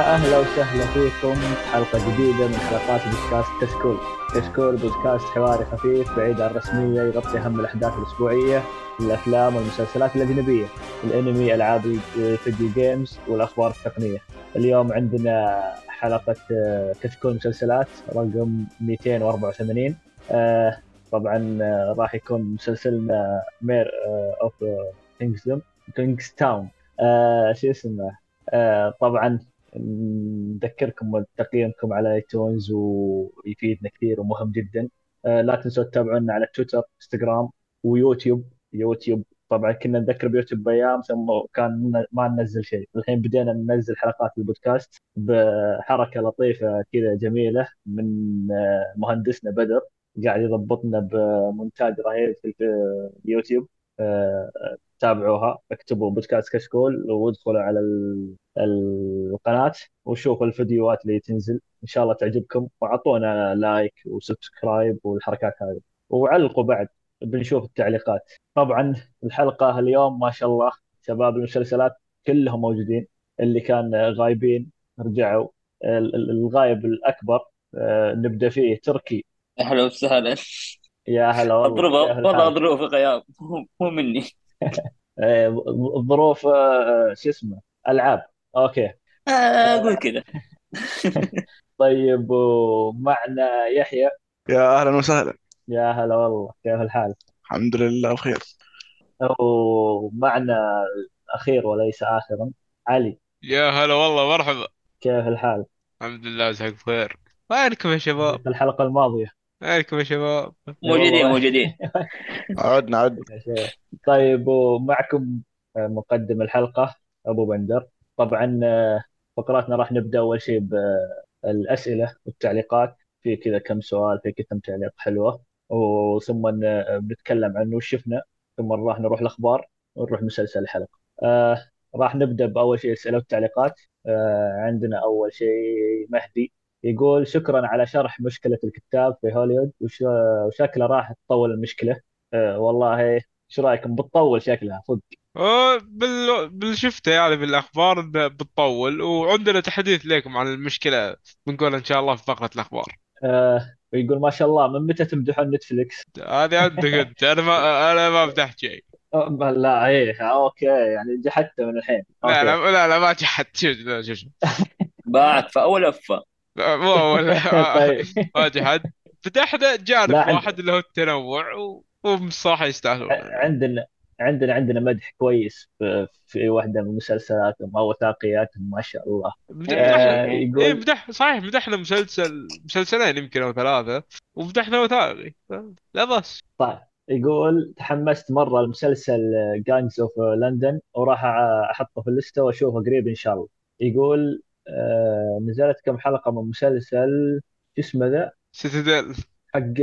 يا أهلا وسهلا فيكم حلقة جديدة من حلقات بودكاست كشكول. كشكول بودكاست حواري خفيف بعيد عن الرسمية يغطي أهم الأحداث الأسبوعية الأفلام والمسلسلات الأجنبية، الأنمي، ألعاب الفيديو games والأخبار التقنية. اليوم عندنا حلقة آه، كشكول مسلسلات رقم 284 آه، طبعا آه، راح يكون مسلسلنا Mayor of Kingstown شو اسمه طبعا نذكركم تقييمكم على iTunes ويفيدنا كثير ومهم جدا. آه، لا تنسوا تتابعونا على تويتر انستغرام ويوتيوب يوتيوب طبعا كنا نذكر بيوتيوب بأيام ثم كان ما ننزل شيء. الحين بدينا ننزل حلقات البودكاست بحركة لطيفة كذا جميلة من آه، مهندسنا بدر قاعد يضبطنا بمونتاج رهيب في اليوتيوب آه، تابعوها اكتبوا بودكاست كشكول وادخلوا على القناة وشوفوا الفيديوهات اللي تنزل. إن شاء الله تعجبكم. وأعطونا like و subscribe والحركات هذه. وعلقوا بعد بنشوف التعليقات. طبعا الحلقة اليوم ما شاء الله شباب المسلسلات كلهم موجودين. اللي كان غايبين رجعوا. الغايب الأكبر آه، نبدأ فيه تركي. أهلا وسهلا يا هلا والله والله ظروف غياب مو مني. آه، ظروف آه، شو اسمه ألعاب. أوكي. أقول كذا. طيب ومعنا يحيى. يا أهلا وسهلا. يا هلا والله كيف الحال؟ الحمد لله بخير. ومعنا الأخير وليس اخرا علي. يا هلا والله مرحبا. كيف الحال؟ الحمد لله جزاك بخير. وينكم يا شباب؟ في الحلقة الماضية؟ وينكم يا شباب؟ موجودين موجودين. عدنا عد طيب ومعكم مقدم الحلقة أبو بندر. طبعا آه، فقراتنا راح نبدأ أول شيء بالاسئله والتعليقات. في كذا كم سؤال في كم تعليق حلوة. وثم بنتكلم عن وش شفنا. ثم راح نروح الأخبار ونروح مسلسل الحلقة. آه راح نبدأ بأول شيء الأسئلة والتعليقات. آه عندنا أول شيء مهدي. يقول شكرا على شرح مشكلة الكتاب في هوليوود وش وشكله راح تطول المشكلة. آه والله إيش رأيكم؟ بتطول شكلها صدق. بال... بالشفتة يعني بالأخبار بتطول. وعندنا تحديث لكم عن المشكلة بنقول إن شاء الله في فقرة الأخبار. آه ويقول ما شاء الله من متى تمدحون نتفلكس؟ هذه عندك انت أنا ما أنا ما فتحت شيء. لا إيه okay يعني جحدت من الحين. okay. لا لا لا, لا ما جحدت. شوف شوف. باعت فأول أفة. مو أول. طيب. ما جحد فتحنا جانب واحد اللي هو التنوع و... وبصراحه يستاهلون. عندنا عندنا عندنا مدح كويس في, واحدة من مسلسلاتهم أو وثائقياتهم ما شاء الله. آه يقول إيه مدح صحيح مدحنا مسلسل مسلسلين يمكن أو ثلاثة ومدحنا وثائقي لا بس طيب. يقول تحمست مرة لمسلسل Gangs of London وراح أحطه في اللسته وأشوفه قريب إن شاء الله. يقول آه نزلت كم حلقة من مسلسل شو اسمه ذا؟ Citadel حق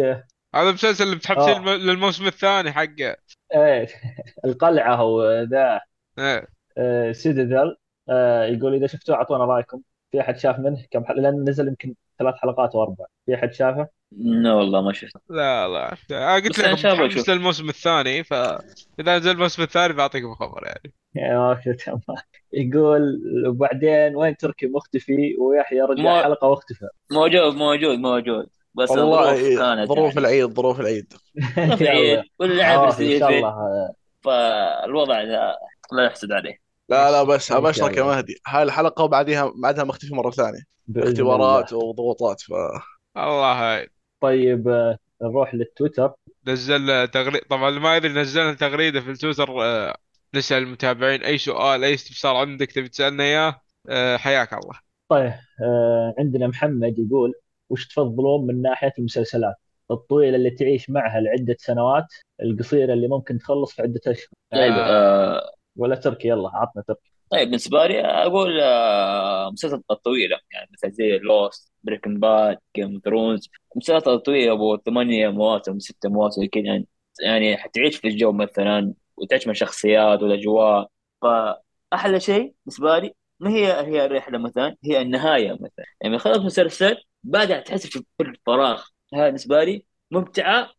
هذا المسلسل اللي بتحبسين آه. للموسم الثاني حقه. إيه القلعة هو ذا. إيه. آه Citadel آه يقول إذا شفتوه أعطونا رأيكم. في أحد شاف منه كم حلقه لأن نزل يمكن ثلاث حلقات أو أربع في أحد شافه؟ لا والله ما شفته لا لا. آه قلت لك متحمس للموسم الثاني فاذا نزل الموسم الثاني بعطيكم خبر يعني. أوكي تمام. يقول وبعدين وين تركي مختفي؟ ويحيى رجع مو... حلقة واختفى موجود موجود موجود. بس والله الظروف كانت ظروف يعني. العيد ظروف العيد. ظروف العيد واللعب إن شاء الله. فالوضع لا يحسد عليه. لا لا بس أبشرك يا مهدي. هاي الحلقة وبعديها بعدها مختفي مرة ثانية. اختبارات وضغوطات ف الله هاي. طيب آه، نروح للتويتر نزل تغريده طبعا ما أدري نزلنا تغريدة في التويتر آه، نسأل المتابعين أي سؤال أي استفسار عندك تبي تسألنا إياه آه، حياك الله طيب عندنا محمد يقول وش تفضلون من ناحية المسلسلات؟ الطويلة اللي تعيش معها لعدة سنوات، القصيرة اللي ممكن تخلص في عدة أشهر. طيب آه ولا تركي يلا عطنا تركي. طيب بالنسبة لي أقول آه مسلسلات الطويلة يعني مثل زي Lost Breaking Bad Game of Thrones المسلسلات الطويلة أبو ثمانية مواسم ستة مواسم كذا يعني يعني حتعيش في الجو مثلا وتعيش مع شخصيات والأجواء. فأحلى شيء بالنسبة لي ما هي هي الرحلة مثلا هي النهاية مثلا. يعني خلص مسلسل بعدها تحس في فراغ. هاي بالنسبة لي ممتعة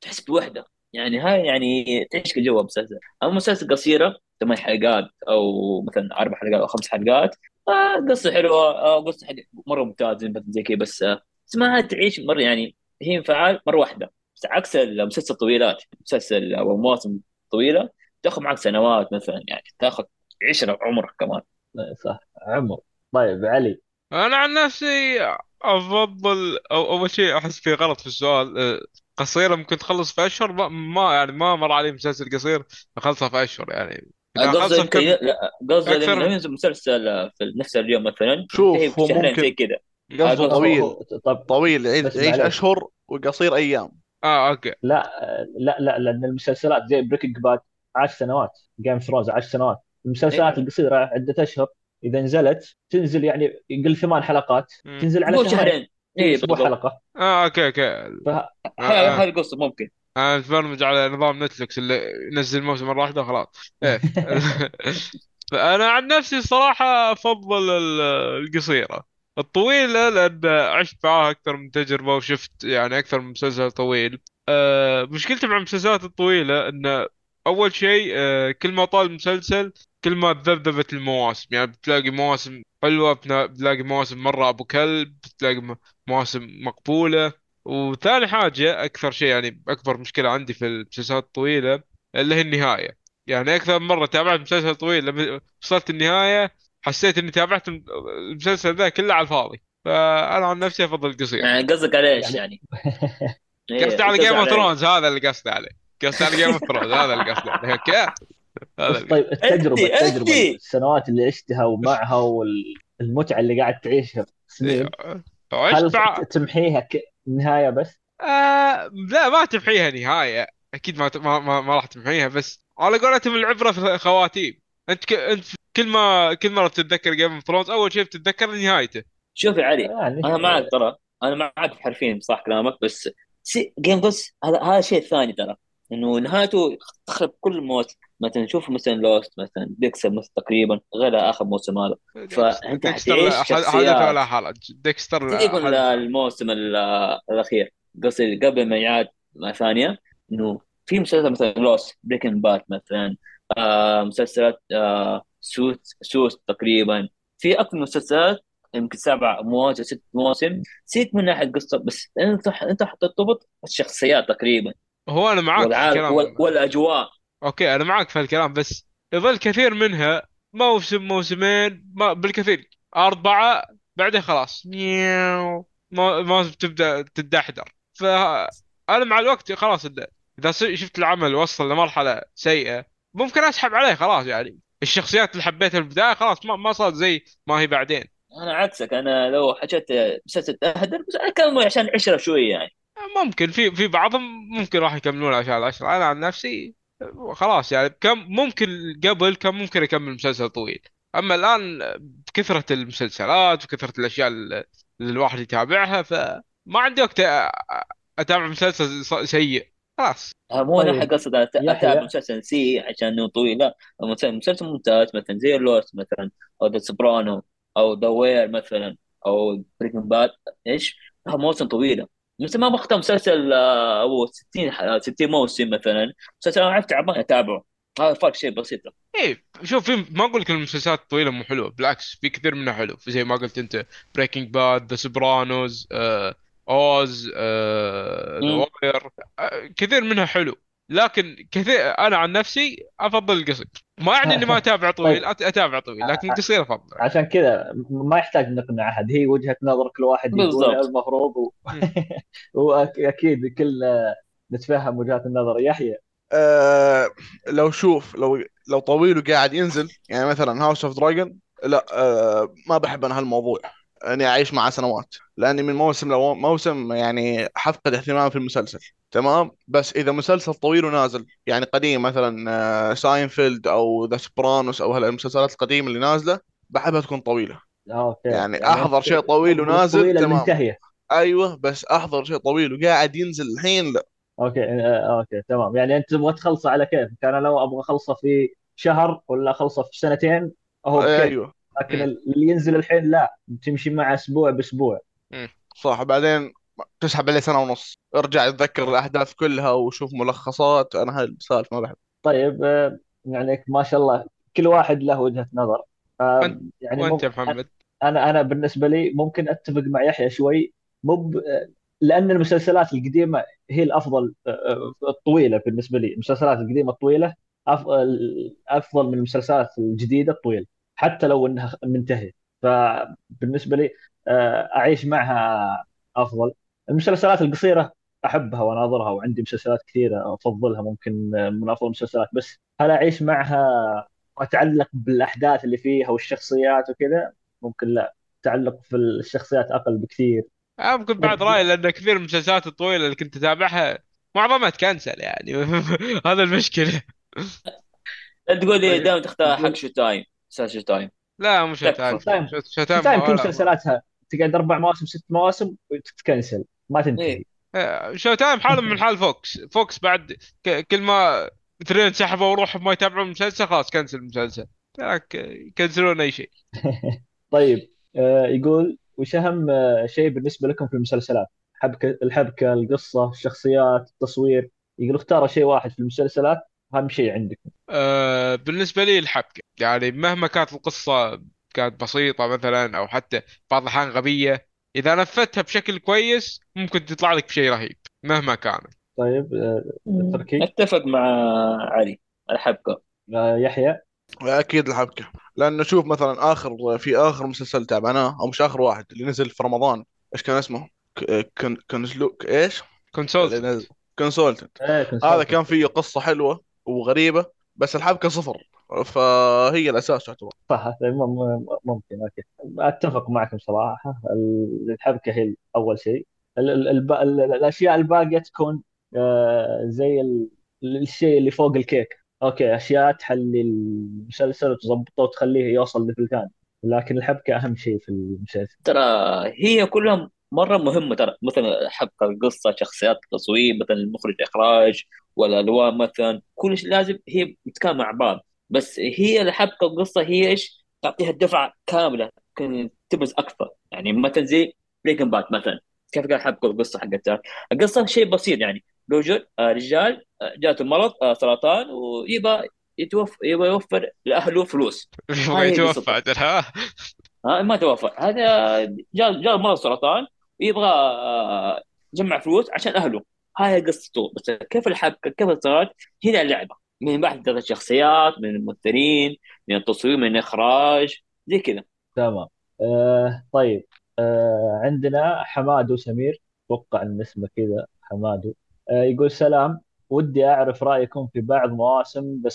تحس بوحدة. يعني هاي يعني تعيش كجو مسلسل. أما مسلسل قصيرة ثمان حلقات أو مثلا أربع حلقات أو خمس حلقات. آه قصة حلوة آه قصة حلوة مرة ممتازة زي كذا بس آه بس ما تعيش مرة يعني هي انفعال مرة واحدة. بس عكس المسلسل الطويلات المسلسل أو المواسم الطويله تاخذ معك سنوات مثلا يعني تاخذ عشرة عمرك كمان. صح. عمر. طيب علي. أنا عن نفسي أفضل أو أول شيء أحس في غلط في السؤال قصيرة ممكن تخلص في أشهر ما, ما يعني ما مر علي مسلسل قصير اخلصه في أشهر يعني. قصدي اخلصه انت في كم لا قصدي ينزل مسلسل في نفس اليوم مثلا شوف، هو ممكن- زي كذا. قصده طويل. طب طويل معليش. أشهر وقصير أيام. آه okay. لا لا لا لأن المسلسلات زي Breaking Bad عاش سنوات Game of Thrones عاش سنوات. المسلسلات إيه. القصيرة عدة أشهر إذا نزلت تنزل يعني يقل ثمان حلقات. تنزل على شهرين. أسبوع بالضبط حلقه آه okay okay. فه... هذا آه. هذه القصة ممكن. أنا اتبرمج على نظام Netflix اللي ينزل موسم مره واحدة خلاص. إيه. فانا عن نفسي صراحة أفضل ال- القصيرة. الطويلة لأن عشت معاها أكثر من تجربة وشفت يعني أكثر من مسلسل طويل. أه مشكلتي مع المسلسلات الطويلة إن أول شيء أه كل ما طال المسلسل كل ما تذبذبت المواسم. يعني بتلاقي مواسم حلوة بتلاقي مواسم مرة أبو كلب بتلاقي مواسم مقبولة. وثاني حاجة أكثر شيء يعني أكبر مشكلة عندي في المسلسلات الطويلة اللي هي النهاية. يعني أكثر من مرة تابعت مسلسل طويل لما وصلت النهاية حسيت إني تابعت المسلسل ذا كله على الفاضي. فأنا عن نفسي أفضل القصير. يعني قصدك على إيش يعني- يعني؟ إيه، قصدي على قصدك Game of؟ Thrones هذا اللي قصدي عليه. قصدي على Game of Thrones هذا اللي قصدي عليه. okay؟ هذا بس اللي- طيب التجربة التجربة. السنوات اللي عشتها ومعها والمتعة اللي قاعد تعيشها. سنين هل عشت مع تمحيها ك... نهايه بس؟ آه لا ما تمحيها نهاية. أكيد ما ما ما, ما راح تمحيها بس على قولتهم العبرة في الخواتيم. أنت ك... أنت كل ما كل مرة بتتذكر Game of Thrones أول شيء بتتذكر نهايته. شوف يا علي يعني أنا معك ترى أنا معك حرفيا صح كلامك بس جيم بس هذا هذا شيء ثاني ترى. إنه نهايته تخرب كل موسم مثلا شوف مثلا Lost مثلا Dexter مثلا تقريبا غير آخر موسم هذا. Dexter حتعيش شخصيات. ولا حرج Dexter. الموسم ال- الأخير. قصدي قبل ما يعاد مره ثانية إنه في مسلسل مثلا Lost Breaking Bad مثلا آه مسلسلات آه Suits Suits تقريبا. في أكثر من مسلسلات يمكن سبع مواسم ست مواسم. سيبك من ناحية قصة بس أنت أنت حترتبط الشخصيات تقريبا. هو أنا معاك في والعالم الكلام. وال- والاجواء أوكي أنا معاك في الكلام بس يظل كثير منها موسم موسمين ما بالكثير. أربعة بعدين خلاص. نياو. ما ما تبدأ تدحدر. فأنا مع الوقت خلاص س- شفت العمل وصل لمرحلة سيئة ممكن أسحب عليه خلاص يعني. الشخصيات اللي حبيتها في البداية خلاص ما ما صارت زي ما هي بعدين. أنا عكسك أنا لو حاجات مسلسل اهدر بس أنا كلمه عشان عشرة شوية يعني. ممكن في في بعضهم ممكن راح يكملون عشان العشرة أنا عن نفسي خلاص يعني كم ممكن قبل كان ممكن أكمل مسلسل طويل. أما الآن بكثرة المسلسلات وكثرة الأشياء اللي الواحد يتابعها فما عندي وقت أتابع مسلسل ص- سيء. خلاص. آه، مو أنا طيب. قصد أت- يحيى. أتابع مسلسل سي عشان إنه طويل. لا مسلسل ممتاز مثلا زي Lost مثلا أو The Sopranos أو The Wire مثلا أو Breaking Bad إيش؟ موسم طويلة. مثل ما بختار مسلسل آه، أبو 60 ح- 60 موسم مثلا. مسلسل أنا عرفت تعبان أتابعه. هذا فرق شيء بسيط. إيه شوف في ما أقول لك المسلسلات الطويلة مو حلوة بالعكس في كثير منها حلو. زي ما قلت أنت Breaking Bad The Sopranos اوز The. Wire كثير منها حلو. لكن كثير أنا عن نفسي أفضل القصير ما يعني اني ما أتابع طويل أتابع طويل لكن القصير أفضل. عشان كذا ما يحتاج نقنع أحد. هي وجهة نظر كل واحد يقول بالضبط. المفروض و... واكيد كلنا نتفهم وجهات النظر. يحيى. آه لو شوف لو لو طويل وقاعد ينزل يعني مثلا House of Dragon لا آه ما بحب أنا هالموضوع. أني أعيش معه سنوات لأني من موسم لموسم يعني حفقد اهتمام في المسلسل تمام؟ بس إذا مسلسل طويل ونازل يعني قديم مثلا آه ساينفيلد أو The Sopranos أو هالمسلسلات القديمة اللي نازلة بحبها تكون طويلة. أوكي. يعني أحضر شيء طويل ونازل، طويلة تمام. المنتهيه أيوه بس أحضر شيء طويل وقاعد ينزل الحين لا. أوكي آه، أوكي تمام. يعني أنت تبغى تخلصه على كيفك أنا لو أبغى أخلصه في شهر ولا أخلصه في سنتين هو أيوه. لكن. اللي ينزل الحين لا تمشي معه أسبوع بأسبوع. صح بعدين تسحب عليه سنة ونص. ارجع تذكر الأحداث كلها وشوف ملخصات. أنا هاي السالفة ما بحب. طيب آه، يعني ما شاء الله كل واحد له وجهة نظر. آه، يعني وأنت يا. محمد؟ أنا أنا بالنسبة لي ممكن أتفق مع يحيى شوي. مو ب... لأن المسلسلات القديمة هي الأفضل آه، آه، الطويلة بالنسبة لي. المسلسلات القديمة الطويلة أفضل من المسلسلات الجديدة الطويله حتى لو إنها منتهية. فبالنسبة لي آه، أعيش معها أفضل. المسلسلات القصيرة أحبها وأناظرها وعندي مسلسلات كثيرة أفضلها ممكن من أفضل المسلسلات بس هل أعيش معها وأتعلق بالأحداث اللي فيها والشخصيات وكذا؟ ممكن لا. تعلق في الشخصيات أقل بكثير. أنا ممكن بعد رأيي لأن كثير من المسلسلات الطويلة اللي كنت أتابعها معظمها تكنسل يعني. هذا المشكلة. تقول لي طيب. دائما تختار حق Showtime مسلسل Showtime لا مش تكفى. تايم. شو- تايم تايم كل مسلسلاتها. تقعد أربع مواسم ست مواسم وتتكنسل. ما تنتهي. إيه. Showtime حالهم من حال Fox. Fox بعد ك- كل ما اثنين سحبوا وروحوا ما يتابعون المسلسل خلاص كنسل المسلسل. يكنسلون أي شيء. طيب آه، يقول وش أهم آه، شيء بالنسبة لكم في المسلسلات؟ حبكه الحبكة، القصة، الشخصيات، التصوير، يقول اختاروا شيء واحد في المسلسلات. أهم شيء عندكم. آه، بالنسبة لي الحبكة. يعني مهما كانت القصة كانت بسيطة مثلا أو حتى بعض الأحيان غبية إذا نفذتها بشكل كويس ممكن تطلع لك بشيء رهيب مهما كانت طيب آه، تركي؟ أتفق مع علي الحبكة. آه، يحيى؟ أكيد الحبكة. لأنه شوف مثلا آخر في آخر مسلسل تابعناه أو مش آخر واحد اللي نزل في رمضان. إيش كان اسمه؟ ك- كن كنزلوك إيش؟ Consultant. إيه كنت هذا. كان فيه قصة حلوة. وغريبة بس الحبكه صفر. فهي الأساس تعتبر صح ممكن أوكي أتفق معكم صراحة. ال- الحبكة هي أول شيء. ال- ال- الب- ال- الأشياء الباقية تكون آه، زي ال- الشيء اللي فوق الكيك. أوكي أشياء تحلي المسلسل وتظبطه وتخليه يوصل level ثاني لكن الحبكة أهم شيء في المسلسل. ترى هي كلها مرة مهمه ترى مثلا حبكه القصة شخصيات تصوير مثلا المخرج إخراج والألوان مثلا كل شيء لازم هي متكامله مع بعض. بس هي الحبكه القصة هي إيش؟ تعطيها الدفعه كاملة تبرز أكثر. يعني مثلا زي بريكن باد مثلا كيف قال حبكه القصة حقتها القصة شيء بسيط يعني. رجل آه، رجال آه، جاته مرض آه، سرطان ويبغى يتوفر يبغى يوفر لأهله فلوس. هاي يتوفى. عدل ها؟ ما توفى. هذا جاء جاء مرض سرطان ويبغى آه، يجمع فلوس عشان أهله. هاي قصته. بس كيف الحبكه كيف صارت هنا اللعبة. من بحث الشخصيات من الممثلين من التصوير من الإخراج زي كذا. تمام. آه طيب. آه عندنا حمادو سمير. أتوقع إن اسمه كذا حمادو. آه يقول سلام. ودي أعرف رأيكم في بعض مواسم The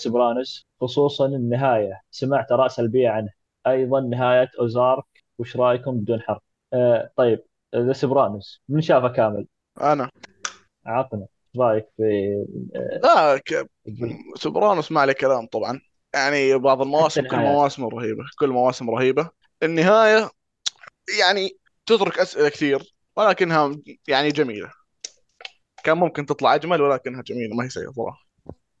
خصوصا النهاية. سمعت اراء سلبيه عنه. أيضا نهاية Ozark. وش رأيكم بدون حرق؟ آه طيب. The Sopranos. من شافه كامل؟ أنا. عطنا. إيش رأيك في لا ك... Sopranos ما عليه كلام طبعا. يعني بعض المواسم كل. مواسم رهيبة كل مواسم رهيبة. النهاية يعني تترك أسئلة كثير ولكنها يعني جميلة. كان ممكن تطلع أجمل ولكنها جميلة ما هي سيئة صراحة.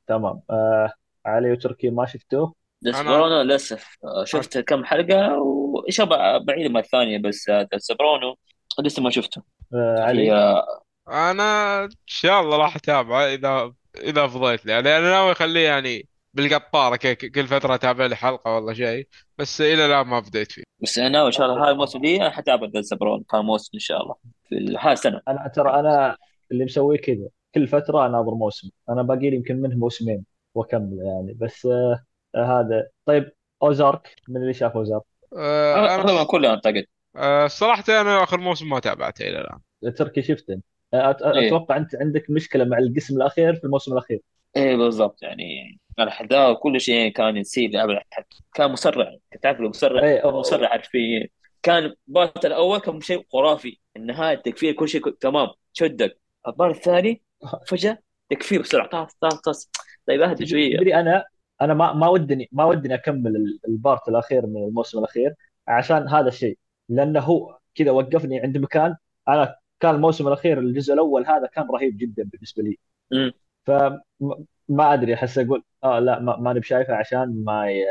تمام. آه علي وتركي ما شفتوه؟ The Sopranos للأسف. آه، شفت كم حلقة وإيش أبغى بعيد مره ثانية بس آه، The Sopranos لسه ما شفته. آه علي. هي أنا إن شاء الله راح أتابعه إذا إذا فضيت لي. يعني أنا ناوي أخليه يعني بالقطاره كي- كل فترة أتابع لي حلقة ولا شيء. بس إلى الآن ما بديت فيه. بس أنا إن شاء الله هاي الموسم دي أنا حتابع The Sopranos هاي الموسم إن شاء الله. في هاي السنة. أنا ترى أنا اللي مسويه كذا كل فترة أناظر موسم. أنا باقي لي يمكن منه موسمين وأكمل يعني. بس آه آه هذا. طيب Ozark؟ من اللي شاف Ozark؟ آه، أنا كلها أعتقد. آه، صراحة أنا آخر موسم ما تابعته إلى الآن. تركي شفت انت آه، إيه. أتوقع أنت عندك مشكلة مع القسم الأخير في الموسم الأخير. إيه بالضبط. يعني الأحداث كل شيء كان يصير قبل الحد كان مسرع. كنت تعرف لو مسرع. أو- مسرع حرفيا كان ال part الأول كان شيء خرافي. النهاية التكفير كل شيء تمام. شدك. ال part الثاني فجأة تكفير بسرعة. طاس طاس طاس. طيب أهدى شوية. تدري أنا أنا ما ما ودني ما ودني أكمل ال- ال part الأخير من الموسم الأخير عشان هذا الشيء. لأنه هو كذا وقفني عند مكان. أنا كان الموسم الأخير الجزء الأول هذا كان رهيب جدا بالنسبة لي. مم. فما أدري أحس أقول آه لا ما ماني بشايفه عشان ما ي...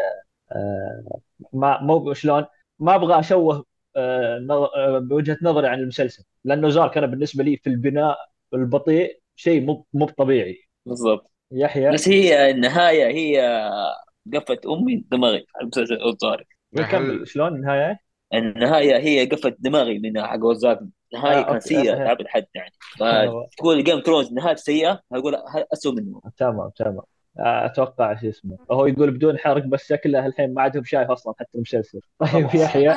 آه ما مو شلون ما أبغى أشوه آه نظ- آه بوجهة نظري عن المسلسل. لأنه زارك أنا بالنسبة لي في البناء البطيء شيء مو مو طبيعي بالضبط. يحيى. بس هي النهاية هي قفت أمي دماغي على المسلسل الظاهر كمل شلون النهاية؟ النهاية هي قفت دماغي من حق وزاك. النهايه آه، كانت. سيئة آه. لابد حد يعني. فتقول Game Thrones نهايته سيئة أقول اسوء منه؟ تمام تمام. آه، أتوقع شو اسمه. هو يقول بدون حرق بس شكله الحين ما عاد هو شايف أصلا حتى المسلسل. طيب. يحيى.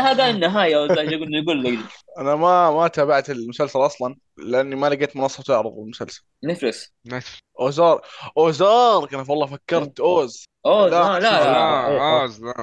هذا النهاية يقول يقول لك أنا ما ما تابعت المسلسل أصلا لأني ما لقيت منصة تعرض المسلسل. Netflix Netflix اوزار Ozark أنا والله فكرت. Oz اوه لا، لا إيه، Oz. لا.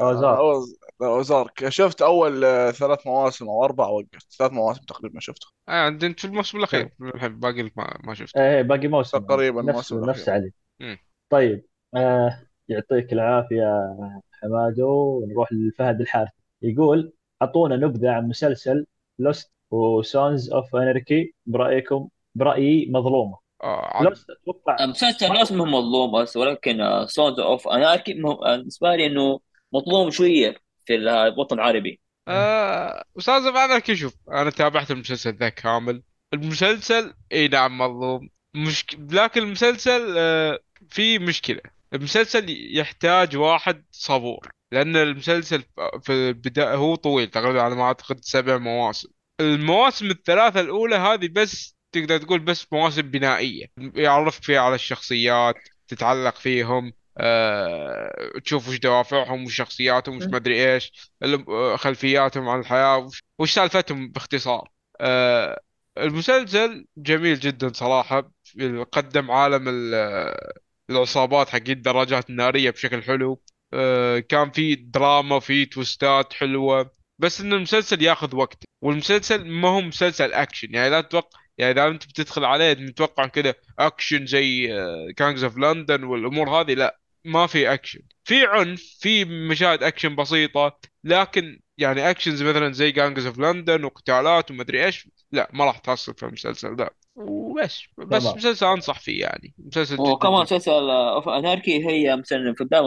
Ozark. Oz. لا، Ozark شفت أول آه، ثلاث مواسم أو أربع وقفت. ثلاث مواسم تقريبا شفته آه، عند انت في الموسم الأخير. الحين باقي ما ما شفت إيه باقي موسم. تقريباً نفس الموسم نفس. علي مم. طيب آه يعطيك العافية حمادو. ونروح لفهد الحارث يقول أعطونا نبذة عن مسلسل Lost و Sons of Anarchy برايكم برأيي مظلومة. آه، Lost أتوقع مسلسل لا اسمه مظلوم بس ولكن Sons of Anarchy بالنسبة لي إنه مظلوم شوية. في الوطن العربي. آه، أستاذ أنا شوف أنا تابعت المسلسل ذا كامل. المسلسل إي نعم مظلوم. مشك... لكن المسلسل آه، فيه مشكلة. المسلسل يحتاج واحد صبور لأن المسلسل في البداية هو طويل تقريبا على ما أعتقد سبع مواسم. المواسم الثلاثة الأولى هذه بس تقدر تقول بس مواسم بنائية. يعرفك فيها على الشخصيات تتعلق فيهم. أه... تشوف وش دوافعهم وش شخصياتهم وش مدري إيش ال- خلفياتهم عن الحياة وش, سالفتهم باختصار. أه المسلسل جميل جدا صراحة قدم عالم ال- العصابات حق الدراجات النارية بشكل حلو. أه كان في دراما في تويستات حلوة بس إن المسلسل ياخذ وقت والمسلسل ما هو مسلسل أكشن. يعني لا تتوقع يعني إذا أنت بتدخل عليه متوقع كذا أكشن زي Gangs of London والأمور هذه لا. ما في اكشن في عنف في مشاهد اكشن بسيطة لكن يعني actions مثلا زي Gangs of London وقتالات ومدري إيش لا ما راح تحصل في المسلسل ذا. وبس. بس تمام. مسلسل أنصح فيه يعني. مسلسل جدا وكمان مسلسل of Anarchy هي مثلا في بداية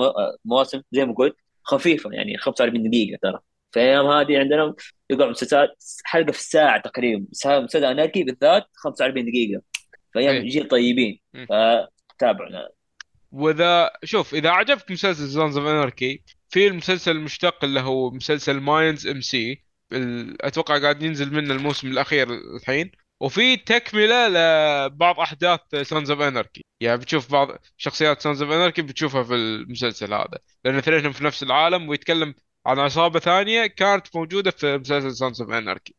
مواسم زي ما قلت خفيفة يعني 45 دقيقة ترى. في الأيام هذه عندنا يقع مسلسلات حلقة في الساعة تقريبا. بس هذا مسلسل Anarchy بالذات 45 دقيقة. في أيام أي. جيل طيبين. فتابعنا. وإذا شوف إذا عجبك مسلسل Sons of Anarchy في المسلسل المشتق اللي هو مسلسل Mayans MC أتوقع قاعد ينزل منه الموسم الأخير الحين وفي تكملة لبعض أحداث Sons of Anarchy يعني بتشوف بعض شخصيات Sons of Anarchy بتشوفها في المسلسل هذا لأن اثنينهم في نفس العالم ويتكلم عن عصابة ثانية كانت موجودة في مسلسل Sons of Anarchy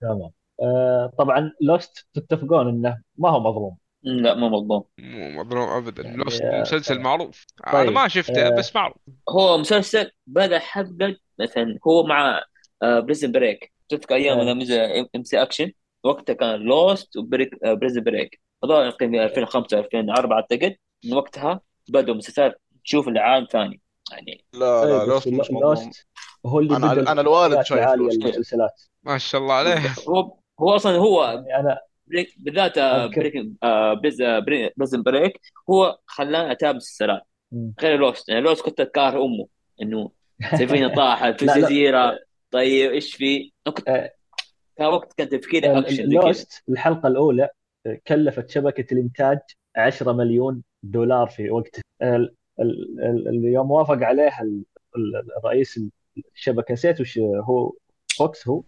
تمام. آه طبعا Lost تتفقون إنه ما هو مظلوم. لا مو مظلوم. مو مظلوم ابدا. يعني، Lost آه، مسلسل معروف أنا طيب، ما شفته آه، بس معروف. هو مسلسل بدأ حقا مثلا هو مع Prison Break تذكر أيام آه. لما نزل MBC Action وقتها كان Lost و Break Prison Break هذول يمكن 2005 2004 أعتقد. من وقتها بدوا مسلسلات تشوف العالم ثاني. يعني لا لا طيب، Lost بس مش Lost هو اللي بدأ أنا الوالد المسلسلات شايف Lost. المسلسلات ما شاء الله عليه. هو هو أصلا هو يعني أنا Break بالذات. Break Prison Break هو خلاني اتابع مسلسلات. غير Lost يعني Lost كنت كاره أمه إنه سفينه طاحت في. جزيرة طيب إيش في كنت آه. كان وقت كان تفكيري أكشن زي كذا لوست الحلقة الأولى كلفت شبكة الإنتاج 10 مليون دولار في وقته ال- ال- ال- اللي يوم وافق عليها ال- ال- الرئيس الشبكة نسيت وش هو Fox هو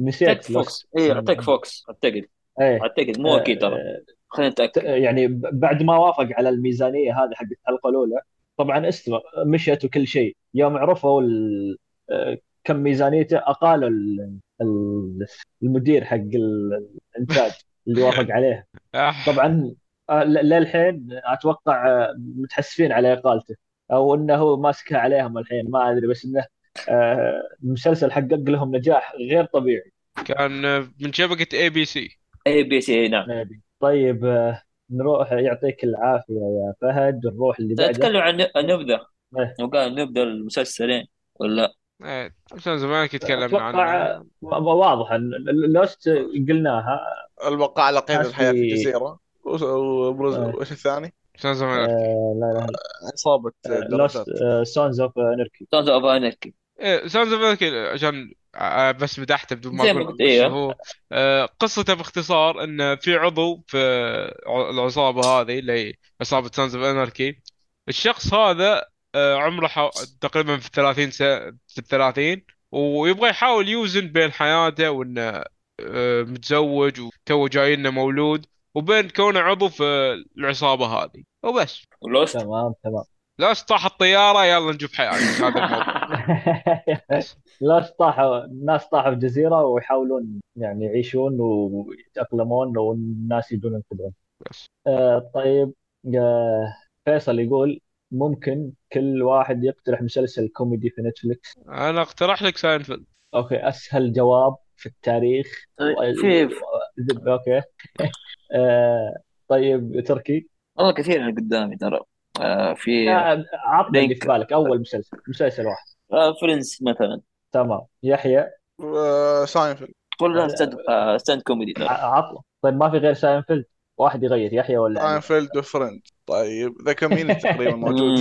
نسيت اعتقد Fox. اي اعتقد فوكس. اعتقد إيه. اعتقد مو أكيد ترى. آه، خلينا نتاكد يعني بعد ما وافق على الميزانية هذه حقت الحلقة الأولى طبعا استوى مشيت وكل شيء. يوم عرفوا ال- آه، كم ميزانيته ال- المدير حق ال- الإنتاج اللي وافق عليه. آه. طبعا ل- للحين أتوقع متحسفين على إقالته أو إنه هو ماسكها عليهم الحين ما أدري بس إنه المسلسل حقق لهم نجاح غير طبيعي. كان من شبكة اي بي سي اي بي سي نعم. طيب آه، نروح يعطيك العافية يا فهد نروح اللي بعده. تتكلم عن النبذه إيه. لو قال نبذة المسلسلين ولا إيه زمان تكلمنا أتوقع عنه و- واضح إن Lost قلناها. البقاء على قيد ناس الحياة في وس- وبرز- آه. وش الثاني؟ عشان زمان. آه، لا لا. عصابة Lost درجات. سونز اوف انركي سونز اوف انركي إيه سانز اوف عشان آه، بس مدحته بدون ما زي ما أقول قلت، إيه. هو. آه، قصته باختصار إن في عضو في العصابة هذه اللي هي عصابة Sons of Anarchy الشخص هذا آه، عمره حو... تقريبا في الثلاثين سنة في الثلاثين ويبغى يحاول يوزن بين حياته وإنه آه، متزوج وتو جاي لنا مولود وبين كونه عضو في العصابة هذه. وبس. تمام تمام. لا استطاح الطيارة يلا نشوف حياتك هذا الموضوع لا طاحوا الناس طاحوا في جزيرة ويحاولون يعني يعيشون ويتأقلمون والناس يجون ينقذون. بس. آه طيب آه فيصل يقول ممكن كل واحد يقترح مسلسل كوميدي في Netflix؟ أنا اقترح لك Seinfeld. Okay أسهل جواب في التاريخ. في okay. آه طيب تركي؟ والله كثير اللي قدامي ترى. في آه، عطنا اللي link. في بالك. أول مسلسل مسلسل واحد. آه Friends مثلا. تمام. يحيى؟ آه، ساينفيلد. كلها stand stand comedy ترى ع- عطنا. طيب ما في غير ساينفيلد؟ واحد يغير يحيى ولا؟ Seinfeld و Friends طيب The Community تقريبا موجود.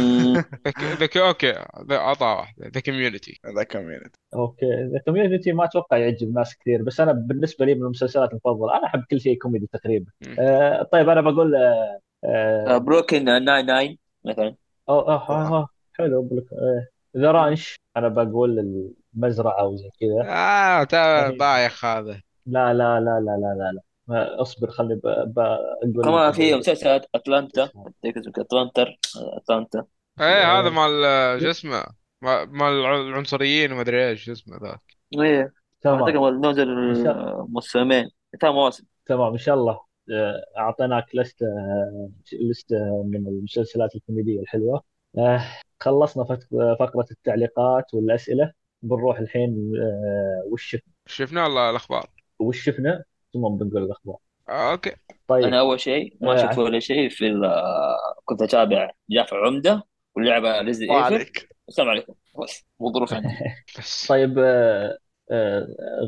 ذك... okay ذا عطى واحدة ذا كوميونتي ذا كوميونتي أوكي. ذا كوميونتي ما أتوقع يعجب ناس كثير بس أنا بالنسبة لي من المسلسلات المفضلة أنا أحب كل شيء كوميدي تقريبا. آه طيب أنا بقول آه Brooklyn Nine-Nine مثلا. أوه أوه أوه حلو بقول لك The Ranch أنا بقول المزرعة وزي كذا. آه تا رهيب. بايخ هذا. لا لا لا لا لا لا لا. ما- اصبر خلي ب- بقول كمان في مسلسل Atlanta. Atlanta. Atlanta. إيه هذا مال شو اسمه ما- مال العنصريين وما أدري إيش شو اسمه ذا إيه. أعتقد تمام نزل إن شاء- موسمين ثلاث مواسم تمام إن شاء الله. أعطيناك لستة آه، لستة من المسلسلات الكوميدية الحلوة. آه، خلصنا فقرة التعليقات والأسئلة. بنروح الحين آه، وش شفنا شفنا والله الأخبار؟ وش شفنا؟ ثم بنقول الأخبار. آه okay. طيب. أنا أول شيء ما آه. شفت ولا شيء في كنت أتابع جعفر عمدة واللعبة Resident Evil عليك. السلام عليكم. بس وظروف عندي بس طيب آه، آه،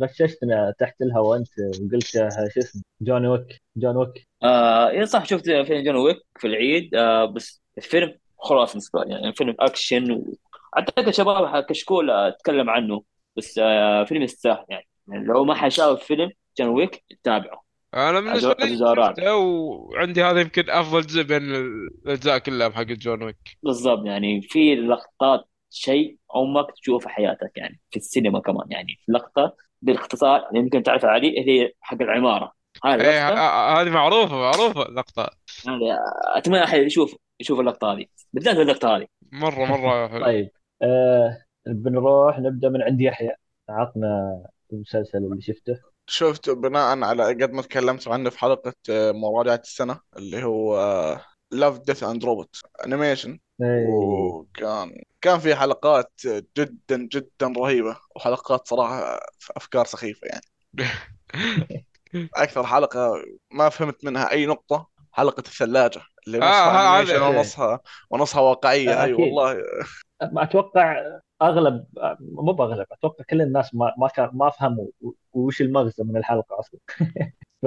غششتنا تحت الهواء أنت وقلت آه، شو اسمه John Wick John Wick. آه إيه صح شفت فيلم John Wick في العيد. آه بس الفيلم خرافي بالنسبة لي يعني فيلم أكشن و... أعتقد شباب كشكول آه، تكلم عنه بس آه فيلم يستاهل يعني. يعني لو ما حد شاف فيلم John Wick تابعه. أنا بالنسبة لي وعندي هذا يمكن أفضل جزء بين الأجزاء كلها حق John Wick. بالضبط يعني في لقطات شيء عمرك تشوفه في حياتك يعني في السينما كمان يعني في لقطة بالاختصار يمكن تعرف علي هي حق العمارة. هاي إيه اللقطة؟ ه- ه- هذه معروفة معروفة اللقطة. يعني أتمنى أحد يشوف يشوف اللقطة هذه. بالذات اللقطة هذه. مرة مرة. حلو طيب آه، بنروح نبدأ من عند يحيى. عطنا المسلسل اللي شفته. شفت بناء على قد ما تكلمت عنه في حلقة آه، مراجعة السنة اللي هو Love Death and Robots animation إيه. وكان كان في حلقات جدا جدا رهيبة وحلقات صراحة في أفكار سخيفة يعني. أكثر حلقة ما فهمت منها أي نقطة حلقة الثلاجة اللي آه، نصها أنيميشن ونصها ونصها واقعية. أي أكيد. والله. ما أتوقع أغلب مو بأغلب أتوقع كل الناس ما ما كان ما فهموا وش المغزى من الحلقة أصلا. ف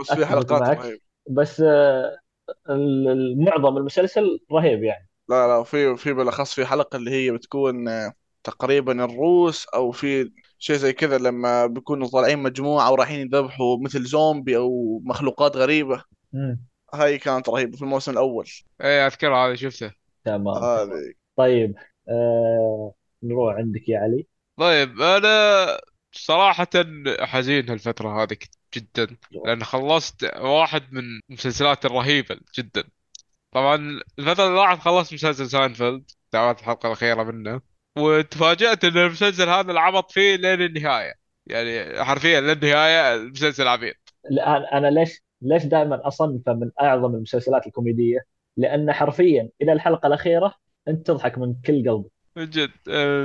بس في حلقات معك. رهيبة. بس آه، معظم المسلسل رهيب يعني. لا لا في في بالأخص في حلقة اللي هي بتكون آه، تقريبا الروس أو في شيء زي كذا لما بيكونوا طالعين مجموعة ورايحين يذبحوا مثل زومبي أو مخلوقات غريبة. مم. هاي كانت رهيبة في الموسم الأول. إيه اذكر هذا شفته تمام. هذه. طيب آه نروح عندك يا علي. طيب أنا صراحة حزين هالفترة هذه جدا لأن خلصت واحد من المسلسلات الرهيبة جدا. طبعا الفترة اللي راحت خلصت مسلسل ساينفيلد تابعت الحلقة الأخيرة منه. وتفاجأت إن المسلسل هذا العبط فيه لين النهاية. يعني حرفيا للنهاية المسلسل عبيط. لا، أنا ليش ليش دائما أصنفه من أعظم المسلسلات الكوميدية؟ لأن حرفيا إلى الحلقة الأخيرة أنت تضحك من كل قلبك. من جد.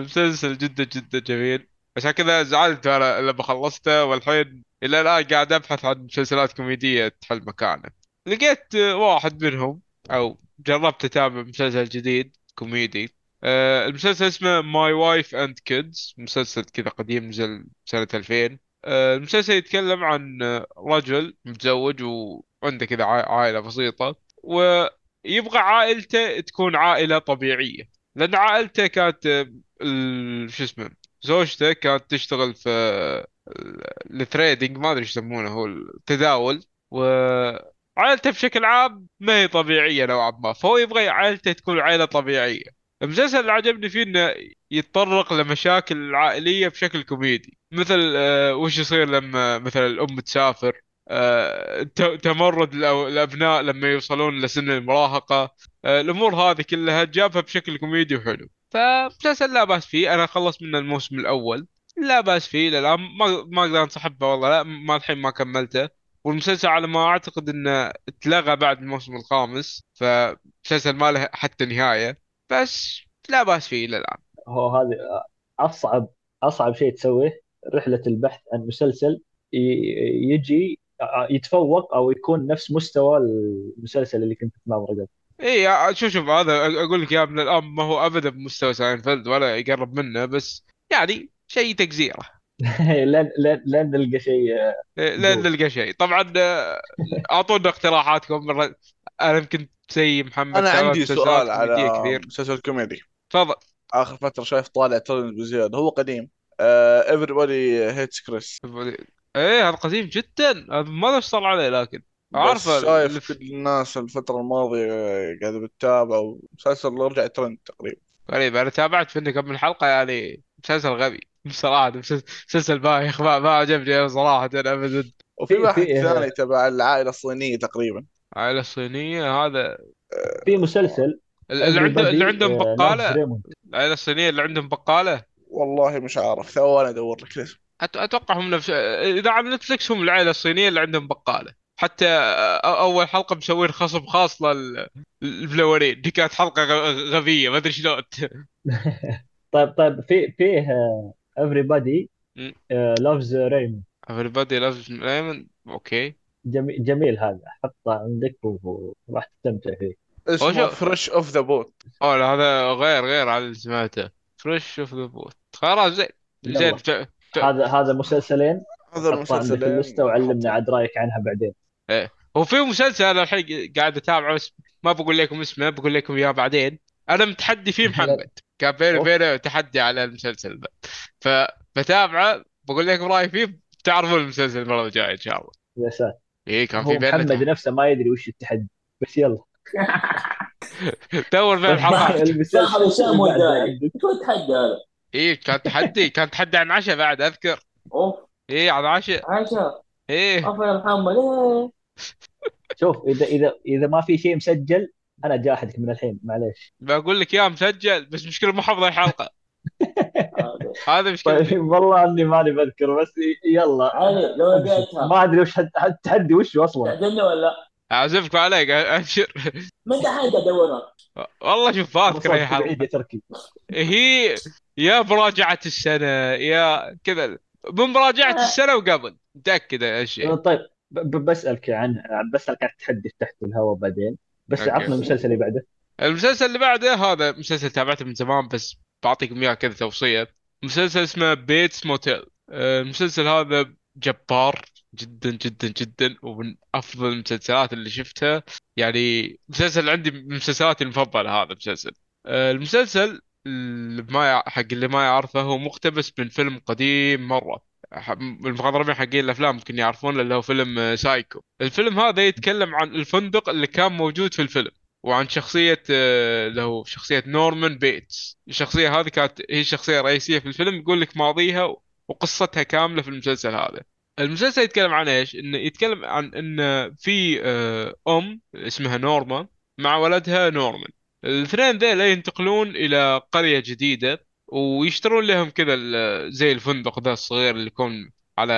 مسلسل جدا جدا جميل. عشان كذا زعلت أنا لما خلصته والحين إلى الآن قاعد أبحث عن مسلسلات كوميدية تحل مكانه. لقيت واحد منهم. أو جربت أتابع مسلسل جديد كوميدي. آه، المسلسل اسمه My Wife and Kids مسلسل كذا قديم نزل سنة 2000 آه، المسلسل يتكلم عن رجل متزوج وعنده كذا عا- عائلة بسيطة. ويبغى عائلته تكون عائلة طبيعية. لأن عائلته كانت آه، شو اسمه زوجته كانت تشتغل في آه، ال trading ما أدري إيش يسمونه هو التداول. وعائلته بشكل عام ما هي طبيعية نوعا ما فهو يبغى عائلته تكون عائلة طبيعية. المسلسل اللي عجبني فيه إنه يتطرق لمشاكل العائليه بشكل كوميدي. مثل آه، وش يصير لما مثلا الأم تسافر؟ آه، تمرد الأبناء لما يوصلون لسن المراهقة. آه، الأمور هذه كلها جابها بشكل كوميدي وحلو. فمسلسل لا بأس فيه. أنا خلص منه الموسم الأول. لا بأس فيه إلى الآن. ما ما أقدر انصح به والله لا ما الحين ما كملته. والمسلسل على ما أعتقد إنه اتلغى بعد الموسم الخامس فمسلسل ما له حتى نهاية بس لا بأس فيه إلى الآن. هو هذه أصعب أصعب شيء تسويه رحلة البحث عن مسلسل يجي يتفوق أو يكون نفس مستوى المسلسل اللي كنت تناظره قبل. إي شوف شوف هذا أقول لك يا من الآن ما هو ابدا بمستوى ساينفيلد ولا يقرب منه بس يعني شيء تقزيره. لين لين لين نلقى شيء إيه، لين جول. نلقى شيء. طبعا آه، أعطونا اقتراحاتكم. مرة أنا يمكن زي محمد أنا عندي سؤال على كثير. مسلسل كوميدي. تفضل. آخر فترة شايف طالع ترند بزياده هو قديم. آه everybody hates كريس إيه هذا قديم جدا. هذا ما ادري صار عليه لكن عارفه شايف الف- كل الناس الفترة الماضية قاعدة بتتابع مسلسل رجع ترند تقريبا. غريب أنا تابعت منه كم من حلقة يعني مسلسل غبي. بصراحة مسلسل بايخ ما, ما عجبني أنا صراحة ابدا. وفي في- واحد ثاني تبع العائلة الصينية تقريبا. العائلة الصينية هذا في مسلسل. اللي عنده اللي عندهم loves بقالة. العائلة الصينية اللي عندهم بقالة؟ والله مش عارف ثواني أدور لك الاسم. أت- أتوقع هم نفس إذا على Netflix هم العائلة الصينية اللي عندهم بقالة. حتى أول حلقة مسوين خصم خاص لل- للفلورين. دي كانت حلقة غ- غبية ما أدري شلون. طيب طيب في فيه everybody uh, loves Raymond. Everybody loves Raymond. okay جميل, جميل هذا. حطه عندك وراح تستمتع فيه. اسمه. Fresh Off the Boat أوه لا هذا غير غير على اللي سمعته. Fresh Off the Boat خلاص زين. زين هذا هذا مسلسلين. هذا حطه عندك المسلسل ال list ه وعلمنا عاد رأيك عنها بعدين. هو في مسلسل أنا الحين قاعد أتابعه ما بقول لكم اسمه بقول لكم إياه بعدين. أنا متحدي فيه محمد. كان بيني. وبينه تحدي على المسلسل ذا. فبتابعه بقول لكم رايي فيه بتعرفون المسلسل المرة الجاية إن شاء الله. يا ساتر. إيه كان في بيننا محمد نفسه ما يدري وش التحدي بس يلا. دور بين الحلقات عندك. شو التحدي هذا؟ إيه كان تحدي كان تحدي عن عشاء بعد أذكر. أوف. إيه عن عشاء. عشا إيه. اوف يا محمد. إيه. شوف إذا إذا إذا ما في شيء مسجل أنا جاحدك من الحين معليش. بقول لك يا مسجل بس مشكلة مو حافظ الحلقة هذا. هذا مشكلتي طيب والله إني ماني بذكر بس يلا. علي لو لقيتها ما أدري وش الت- التحدي وش أصلا. تعدلني ولا أعزفك عليك ابشر من تحدى ادورها والله شوف ما أذكر أي حلقة. تركي. هي يا مراجعة السنة يا كذا. بمراجعه السنة وقبل. متأكد هالشيء طيب بسألك عن بسألك عن التحدي تحت الهواء بعدين. بس. عطنا المسلسل اللي بعده. المسلسل اللي بعده هذا مسلسل تابعته من زمان بس بعطيكم إياه كذا توصية. مسلسل اسمه Bates Motel آه، المسلسل هذا جبار جدا جدا جدا ومن أفضل المسلسلات اللي شفتها. يعني مسلسل عندي من مسلسلاتي المفضلة هذا المسلسل. آه، المسلسل اللي ما حق اللي ما يعرفه هو مقتبس من فيلم قديم مرة. المخضرمين حقين الأفلام ممكن يعرفون اللي هو فيلم آه، سايكو. الفيلم هذا يتكلم عن الفندق اللي كان موجود في الفيلم وعن شخصية آه، اللي هو شخصية نورمان بيتس. الشخصية هذه كانت هي الشخصية الرئيسية في الفيلم يقول لك ماضيها وقصتها كاملة في المسلسل هذا. المسلسل يتكلم عن إيش؟ انه يتكلم عن إن في آه، أم اسمها نورما مع ولدها نورمان. الاثنين ذيلا ينتقلون إلى قرية جديدة ويشترون لهم كذا زي الفندق ذا الصغير اللي يكون على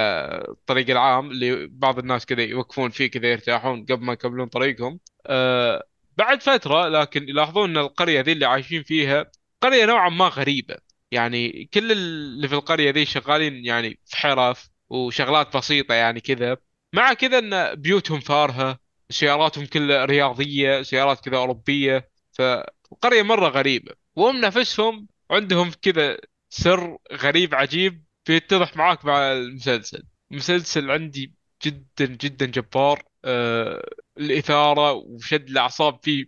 الطريق العام اللي بعض الناس كذا يوقفون فيه كذا يرتاحون قبل ما يكملون طريقهم. آه، بعد فترة لكن يلاحظون إن القرية ذي اللي عايشين فيها قرية نوعا ما غريبة. يعني كل اللي في القرية ذي شغالين يعني في حرف وشغلات بسيطة يعني كذا. مع كذا إن بيوتهم فارهة سياراتهم كلها رياضية سيارات كذا أوروبية. فالقرية مرة غريبة. وهم نفسهم عندهم كذا سر غريب عجيب بيتضح معاك مع المسلسل. المسلسل عندي جدا جدا جبار. آه الإثارة وشد الأعصاب فيه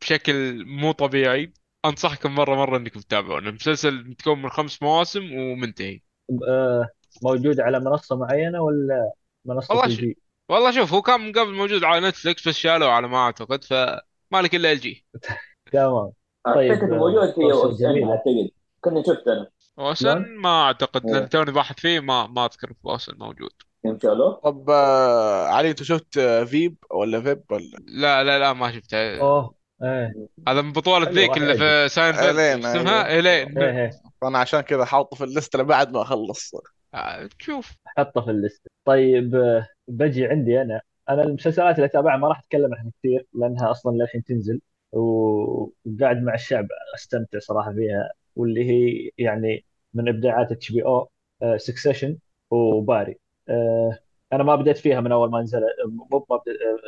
بشكل مو طبيعي. أنصحكم مرة مرة إنكم تتابعونه. المسلسل متكون من خمس مواسم ومنتهي. آه، موجود على منصة معينة ولا منصة والله ال شو- جي والله شوف هو كان من قبل موجود على Netflix بس شالوه على ما أعتقد فما لك إلا إل جي. تمام. طيب، موجود في فرصة OSN جميلة. أعتقد. كنا شفت أنا. OSN شلون؟ ما أعتقد لأن إيه. توني باحث فيه ما ما أذكر في OSN موجود. يوم شالوه طب آه، علي أنت شفت آه، Veep ولا Veep ولا؟ لا لا لا ما شفته. أوه إيه. هذا من بطولة حلو، ذيك اللي في ساينفيلد إيلين، اسمها. إيلين إيه إيه. فانا عشان كذا حاطه في ال list بعد ما أخلص. آه، تشوف حطه في ال list. طيب آه، بجي عندي أنا. أنا المسلسلات اللي أتابعها ما راح أتكلم عنها كثير لأنها أصلا للحين تنزل. وقاعد مع الشعب استمتع صراحة فيها واللي هي يعني من إبداعات HBO Succession و Barry. آه، أنا ما بديت فيها من أول ما نزلت مو آه،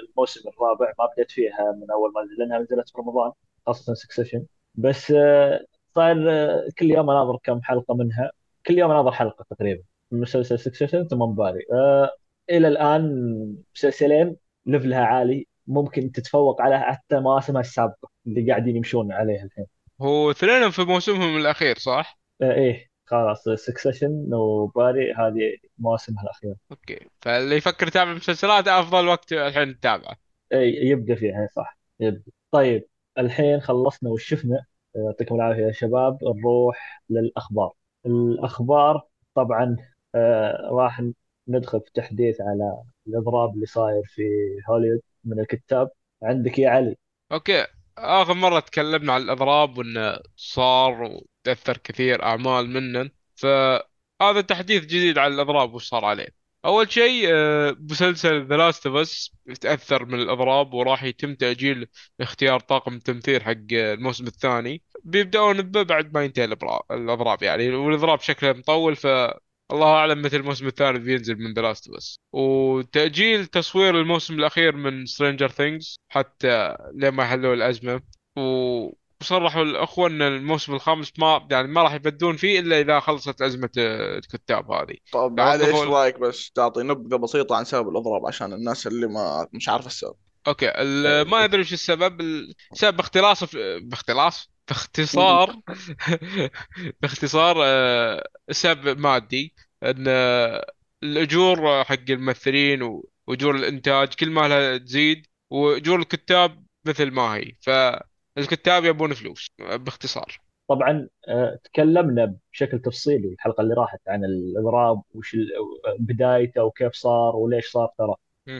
الموسم الرابع ما بديت فيها من أول ما نزل لأنها نزلت في رمضان خاصة Succession بس آه، صاير آه، كل يوم أناظر كم حلقة منها. كل يوم أناظر حلقة تقريبا. مسلسل Succession ثم Barry. آه إلى الآن مسلسلين ليفلها عالي. ممكن تتفوق على حتى مواسمها السابقة اللي قاعدين يمشون عليها الحين. هو اثنينهم في موسمهم الأخير صح؟ آه إيه خلاص Succession و Barry هذه مواسمها الأخيرة. okay. فاللي يفكر يتابع مسلسلات أفضل وقت الحين تتابعه. إيه يبدا فيها إيه، صح. يبدا طيب الحين خلصنا وش شفنا آه، يعطيكم العافية يا شباب. نروح للأخبار. الأخبار طبعا آه راح ندخل في تحديث على الإضراب اللي صاير في هوليوود من الكتاب. عندك يا علي. okay. آخر مرة تكلمنا عن الأضراب وإنه صار وتأثر كثير أعمال منه فهذا تحديث جديد على الأضراب وش صار عليه. أول شيء آه، مسلسل The Last of Us تاثر من الأضراب وراح يتم تأجيل اختيار طاقم التمثيل حق الموسم الثاني. بيبدأون بعد ما ينتهي الأضراب يعني. والأضراب شكله مطول ف الله أعلم متى الموسم الثاني بينزل من The Last of Us وتأجيل تصوير الموسم الأخير من Stranger Things حتى لين ما يحلوا الأزمة. وصرحوا الاخوه ان الموسم الخامس ما يعني ما راح يبدون فيه إلا إذا خلصت أزمة الكتاب هذه. طب علي إيش رأيك بس تعطي نبذه بسيطة عن سبب الأضراب عشان الناس اللي ما مش عارفه السبب. okay ما أدري وش السبب. السبب باختلاص باختلاص؟ باختصار باختصار آه، السبب مادي إن آه، الأجور حق الممثلين و- وأجور الإنتاج كل ما لها تزيد وأجور الكتاب مثل ما هي. فالكتاب يبون فلوس آه، باختصار. طبعا تكلمنا بشكل تفصيلي الحلقة اللي راحت عن الإضراب وش بدايته وكيف صار وليش صار ترى.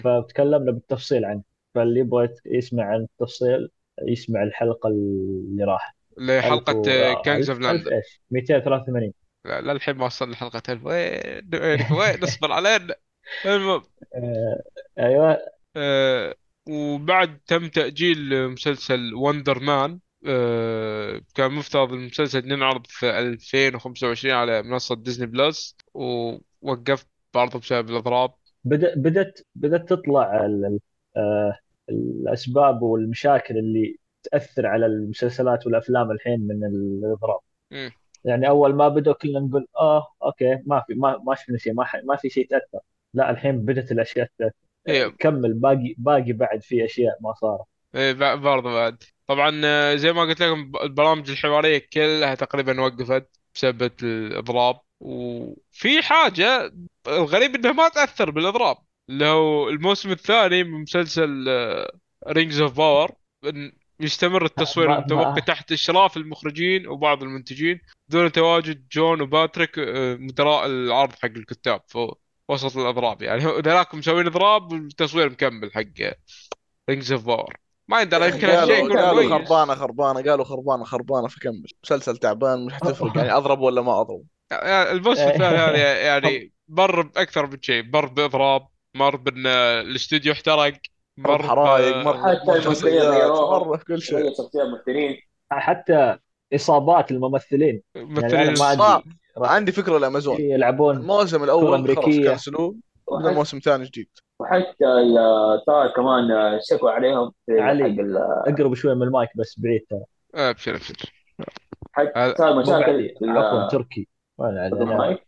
فتكلمنا بالتفصيل عنه. فاللي يبغى يسمع عن التفصيل يسمع الحلقة اللي راحت. اللي و- كانجز أوف إيش؟ 283 لا للحين ما وصلنا لحلقة ألف. وين؟ وين؟ وين؟ اصبر علينا. المهم. آه، أيوه. آه، وبعد تم تأجيل مسلسل Wonder Man آه، كان مفترض المسلسل ينعرض في 2025 على منصة Disney Plus ووقف برضه بسبب الأضراب. بدأ بدت بدت تطلع آه، الأسباب والمشاكل اللي تأثر على المسلسلات والأفلام الحين من الإضراب. يعني أول ما بدأوا كلنا نقول آه أوكي ما في ما ما شفنا شيء ما ح- ما في شيء تأثر. لا الحين بدت الأشياء تأثر. إيه. كمل باقي باقي بعد في أشياء ما صارت. ب- برضه بعد. طبعا آه، زي ما قلت لكم البرامج الحوارية كلها تقريبا وقفت بسبب الإضراب. وفي حاجة الغريب إنها ما تأثر بالإضراب. اللي هو الموسم الثاني من مسلسل Rings of Power يستمر التصوير المتوقع تحت إشراف المخرجين وبعض المنتجين دون تواجد جون وباتريك آه، مدراء العرض حق الكتاب في وسط الإضراب. يعني ذلاك مسوين إضراب والتصوير مكمل حق Rings of Power ما يندرى يمكن هالشيء قالوا يكون قالوا خربانة خربانة قالوا خربانة خربانة فكمل. مسلسل تعبان مش حتفرق يعني أضرب ولا ما أضرب. يعني الموسم الثاني هذا يعني مر بأكثر من شيء مر بإضراب. مر بأن الاستوديو احترق مر ب- مر حتى مر الممثلين كل شيء. حتى إصابات الممثلين. يعني. أدري. راح عندي فكرة الامازون يلعبون الموسم الأول خلاص. كنسلوه. وحتى- موسم ثاني جديد. وحتى صار كمان شكوا عليهم في علي. أقرب شوي من المايك بس بعيد ترى. ابشر ابشر حتى صار مشاكل عفوا تركي. وين علي؟ في أنا المايك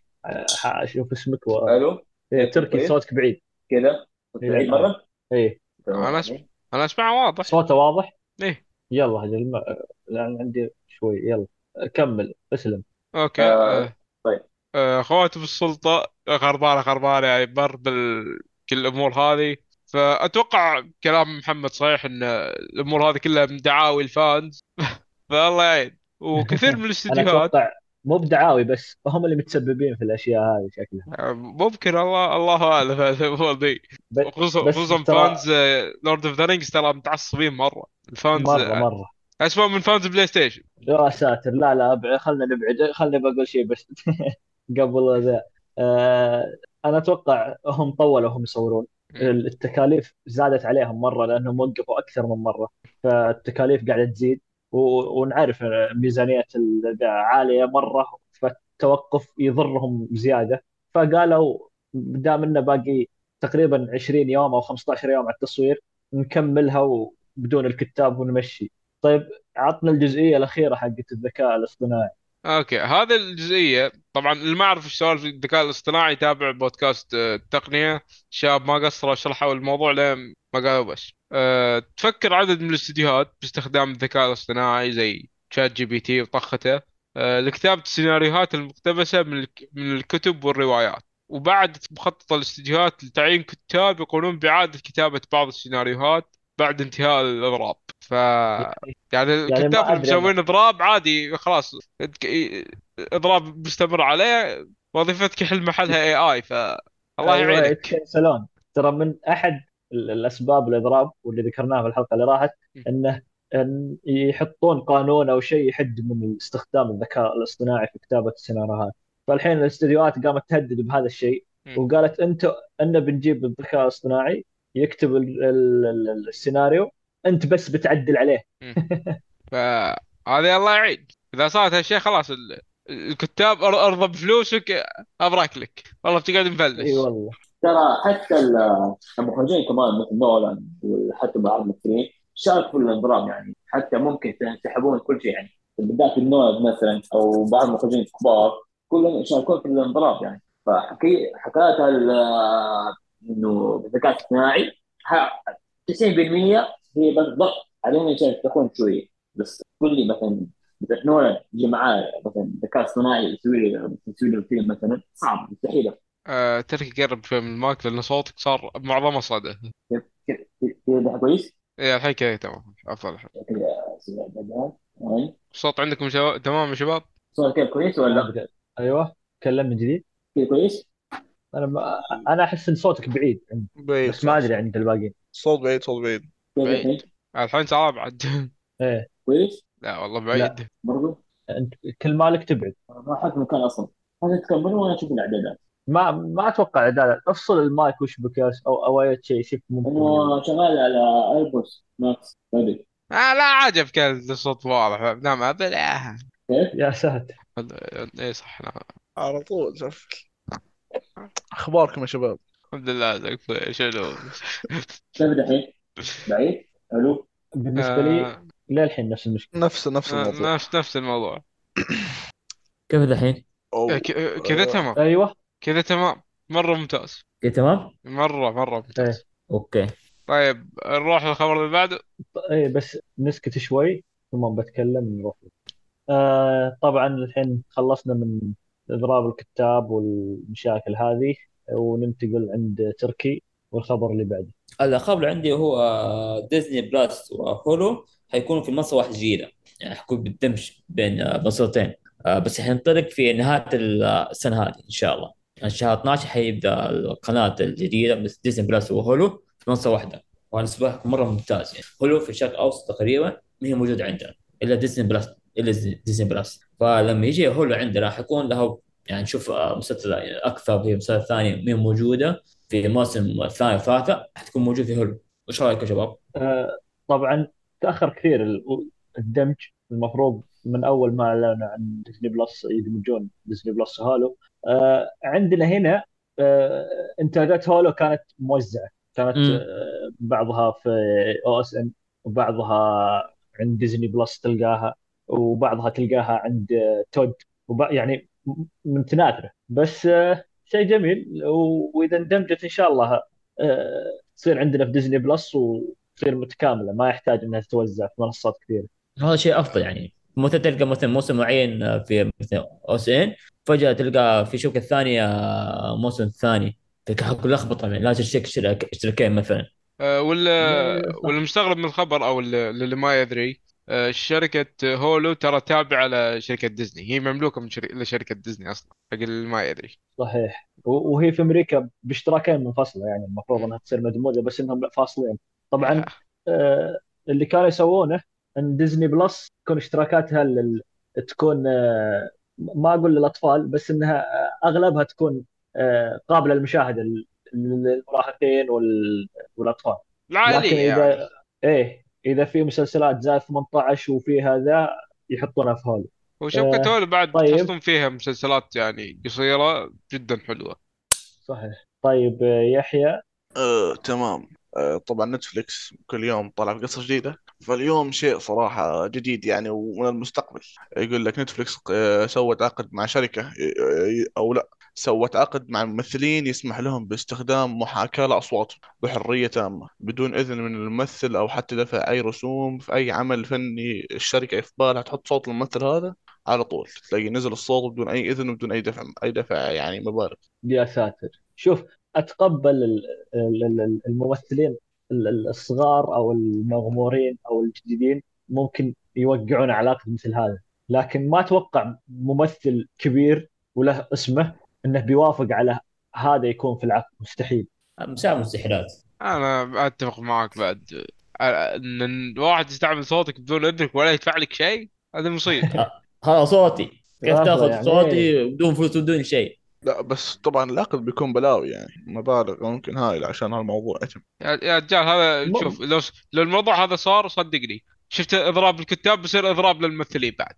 أشوف اسمك و... ألو؟ إيه، تركي. صوتك بعيد. كذا. إيه، بعيد لا. مرة؟ إيه. تمام. أنا أسمع. أنا أسمعه واضح. صوته واضح؟ إيه. يلا هذا الم... لأن عندي شوي. يلا. كمل اسلم. أوكي. آه، آه. طيب. آه، خواتم السلطة خربانة خربانة يعني مر بال كل الأمور هذه. فأتوقع كلام محمد صحيح إن الأمور هذه كلها من دعاوي الفانز. فالله يعين. وكثير من أنا الاستديوهات أتوقع مو بدعاوي بس هم اللي متسببين في الأشياء هذه شكلها. ممكن الله الله أعلم هذا المواضيع ب- خصوصا fans Lord of the Rings ترى متعصبين مرة. ال fans مرة مرة. اسوء من fans PlayStation يا ساتر. لا لا أبعد. خلنا نبعد. خلنا بقول شيء بس قبل ذا. آه أنا أتوقع هم طولوا هم يصورون. التكاليف زادت عليهم مرة لأنهم وقفوا أكثر من مرة. فالتكاليف قاعدة تزيد. ونعرف ميزانيه ال- عالية مرة فالتوقف يضرهم زيادة. فقالوا دام إنه باقي تقريبا 20 يوم أو 15 يوم على التصوير نكملها بدون الكتاب ونمشي. طيب عطنا الجزئية الأخيرة حقت الذكاء الاصطناعي. okay هذه الجزئية طبعا اللي ما يعرف إيش سوالف الذكاء الاصطناعي يتابع بودكاست آه، التقنيه شاب ما قصروا شرحوا الموضوع لين ما قالوا بس. أه تفكر عدد من الاستديوهات باستخدام الذكاء الاصطناعي زي ChatGPT وطخته أه لكتابة السيناريوهات المقتبسة من من الكتب والروايات. وبعد مخطط الاستديوهات لتعيين كتاب يقومون بإعادة كتابة بعض السيناريوهات بعد انتهاء الإضراب. ف يعني الكتاب اللي أدري أنا. مسوين إضراب عادي خلاص إضراب بيستمر عليه وظيفتك يحل محلها اي اي فالله أيوة، يعينك. ترى من أحد الأسباب الاضراب واللي ذكرناه في الحلقة اللي راحت انه إن يحطون قانون أو شيء يحد من استخدام الذكاء الاصطناعي في كتابة السيناريوهات فالحين الاستديوهات قامت تهدد بهذا الشيء. وقالت أنت أن بنجيب الذكاء الاصطناعي يكتب ال- ال- ال- السيناريو أنت بس بتعدل عليه. فهذه الله يعين. إذا صارت هالشيء خلاص ال- الكتاب أرضى بفلوسك أبراك لك. والله بتقعد مفلس. إي والله. ترى حتى ال- المخرجين كمان مثل نولان وحتى بعض الممثلين شاركوا في الانضراب يعني. حتى ممكن ينسحبون كل شيء يعني. بالذات النولد مثلا أو بعض المخرجين الكبار كلهم يشاركون في الانضراب يعني. فحكي حكاية إنه بالذكاء الاصطناعي ها- 90% هي بس ضغط. عليهم عشان يفتحون شوية بس قول لي مثلا نولان يجي معاه مثلا ذكاء اصطناعي يسوي لي يسوي لي فيلم مثلا صعب مستحيل. آه تركي قرب شوي من المايك لأن صوتك صار معظمه صدى. كذا كويس؟ إيه الحين كذا تمام. أفضل. الحين الصوت عندكم شباب تمام يا شباب؟ صوت كيف؟ كويس ولا؟ لا؟ أيوه تكلم من جديد. كويس؟ أنا ما أنا أحس إن صوتك بعيد عندي، بعيد بس ما أدري عند الباقيين. صوت بعيد صوت بعيد. بعيد. الحين؟ صار بعد إيه. كويس؟ لا والله بعيد. برضو؟ أنت كل مالك تبعد. ما أحط مكان أصلا. هذا تكمل وأنا أشوف الإعدادات. ما ما أتوقع اعدادات أفصل المايك واشبك أو أو اي شيء شوف ممكن أنا شغال على ايربوس ماكس طيب آه لا عجبك الصوت واضح. نعم بلا كيف؟ يا ساتر. إيه صح نعم على طول شوف. أخباركم يا شباب؟ الحمد لله زين شنو كيف الحين؟ بعيد؟ ألو؟ بالنسبة لي آه. للحين نفس المشكلة. نفس نفس آه، الموضوع. نفس نفس الموضوع. كيف آه، ك- كذا تمام. أيوه. كذا تمام. مرة ممتاز. كده تمام؟ مرة مرة ممتاز. أوكي. طيب نروح للخبر اللي بعده. اي بس نسكت شوي ثم بتكلم نروح. آه طبعا الحين خلصنا من إضراب الكتاب والمشاكل هذه وننتقل عند تركي والخبر اللي بعده. الخبر اللي عندي هو آه، Disney Plus و Hulu حيكونوا في منصه واحدة جديده يعني حيكون بالدمج بين آه، منصتين آه، بس حينطلق في نهاية السنة هذه إن شاء الله. شهر 12 حيبدأ القناة الجديدة بس Disney Plus و Hulu في منصة واحدة. وأنا بالنسبة مرة ممتاز. يعني Hulu في الشرق الاوسط تقريبا ما هي موجودة عندنا. إلا Disney Plus إلا Disney Plus فلما يجي Hulu عندنا حيكون له يعني نشوف آه، مسلسل أكثر في مسلسلات ثانية ما هي موجودة. في الموسم الثاني والثالثة حتكون موجود في Hulu. وش رأيك يا شباب؟ آه طبعا تأخر كثير. ال- الدمج المفروض من أول ما أعلنوا عن Disney Plus يدمجون Disney Plus و Hulu آه عندنا هنا آه انتاجات Hulu كانت موزعة. كانت مم. آه بعضها في OSN وبعضها عند Disney Plus تلقاها وبعضها تلقاها عند آه، TOD. يعني متناثرة. بس آه شيء جميل. وإذا اندمجت إن شاء الله آه تصير عندنا في Disney Plus وتصير متكاملة. ما يحتاج إنها تتوزع في منصات كثيرة. هذا شيء أفضل يعني. مثلا تلقى مثلا موسم معين في مثلا OSN فجأة تلقى في شبكه ثانية موسم ثاني تلقى كل لخبطة يعني لازم تشترك اشتراك- اشتراكين مثلا. آه، واللي إيه، صح. واللي مستغرب من الخبر أو اللي, اللي ما يدري آه، شركة Hulu ترى تابعة لشركة ديزني. هي مملوكة من شركة لشركة ديزني أصلا حق اللي ما يدري. صحيح. وهي في أمريكا باشتراكين منفصله يعني المفروض إنها تصير مدموجة بس إنهم لا فاصلين. طبعا آه، اللي كانوا يسوونه إن Disney Plus تكون اشتراكاتها لل... تكون آه، ما أقول للأطفال بس إنها آه، أغلبها تكون آه، قابلة للمشاهدة لل- للمراهقين وال... والأطفال. لكن العائلية يعني. اذا إيه إذا في مسلسلات زائد 18 وفي هذا يحطونها في هول وشبكة آه، Hulu بعد طيب. تحصلون فيها مسلسلات يعني قصيرة جدا حلوة. صحيح. طيب يحيى. آه، تمام. آه، طبعا Netflix كل يوم طلع قصة جديدة. فاليوم شيء صراحة جديد يعني ومن المستقبل. يقول لك Netflix آه، سوت عقد مع شركة آه، أو لا سوت عقد مع ممثلين يسمح لهم باستخدام محاكاة لأصواتهم بحرية تامة بدون إذن من الممثل أو حتى دفع أي رسوم في أي عمل فني الشركة في بالها تحط صوت الممثل هذا على طول. تلاقي نزل الصوت بدون أي إذن وبدون أي دفع أي دفع يعني مبالغ. يا ساتر. شوف ال- الممثلين ال- ال- الصغار أو المغمورين أو الجديدين ممكن يوقعون علاقة مثل هذا. لكن ما أتوقع ممثل كبير وله اسمه إنه بيوافق على هذا يكون في العقد. مستحيل. مساء مستحيلات أنا أتفق معك بعد. إن الواحد يستعمل صوتك بدون إذنك ولا يدفع لك شيء هذا مصيبة. آه، هذا صوتي. كيف تاخذ يعني. صوتي بدون فلوس بدون شيء؟ لا بس طبعا العقد بيكون بلاوي يعني مبالغ ممكن هايلة عشان هالموضوع يتم. يا رجال هذا شوف لو لو الموضوع هذا صار صدقني. شفت إضراب الكتاب بيصير إضراب للممثلين بعد.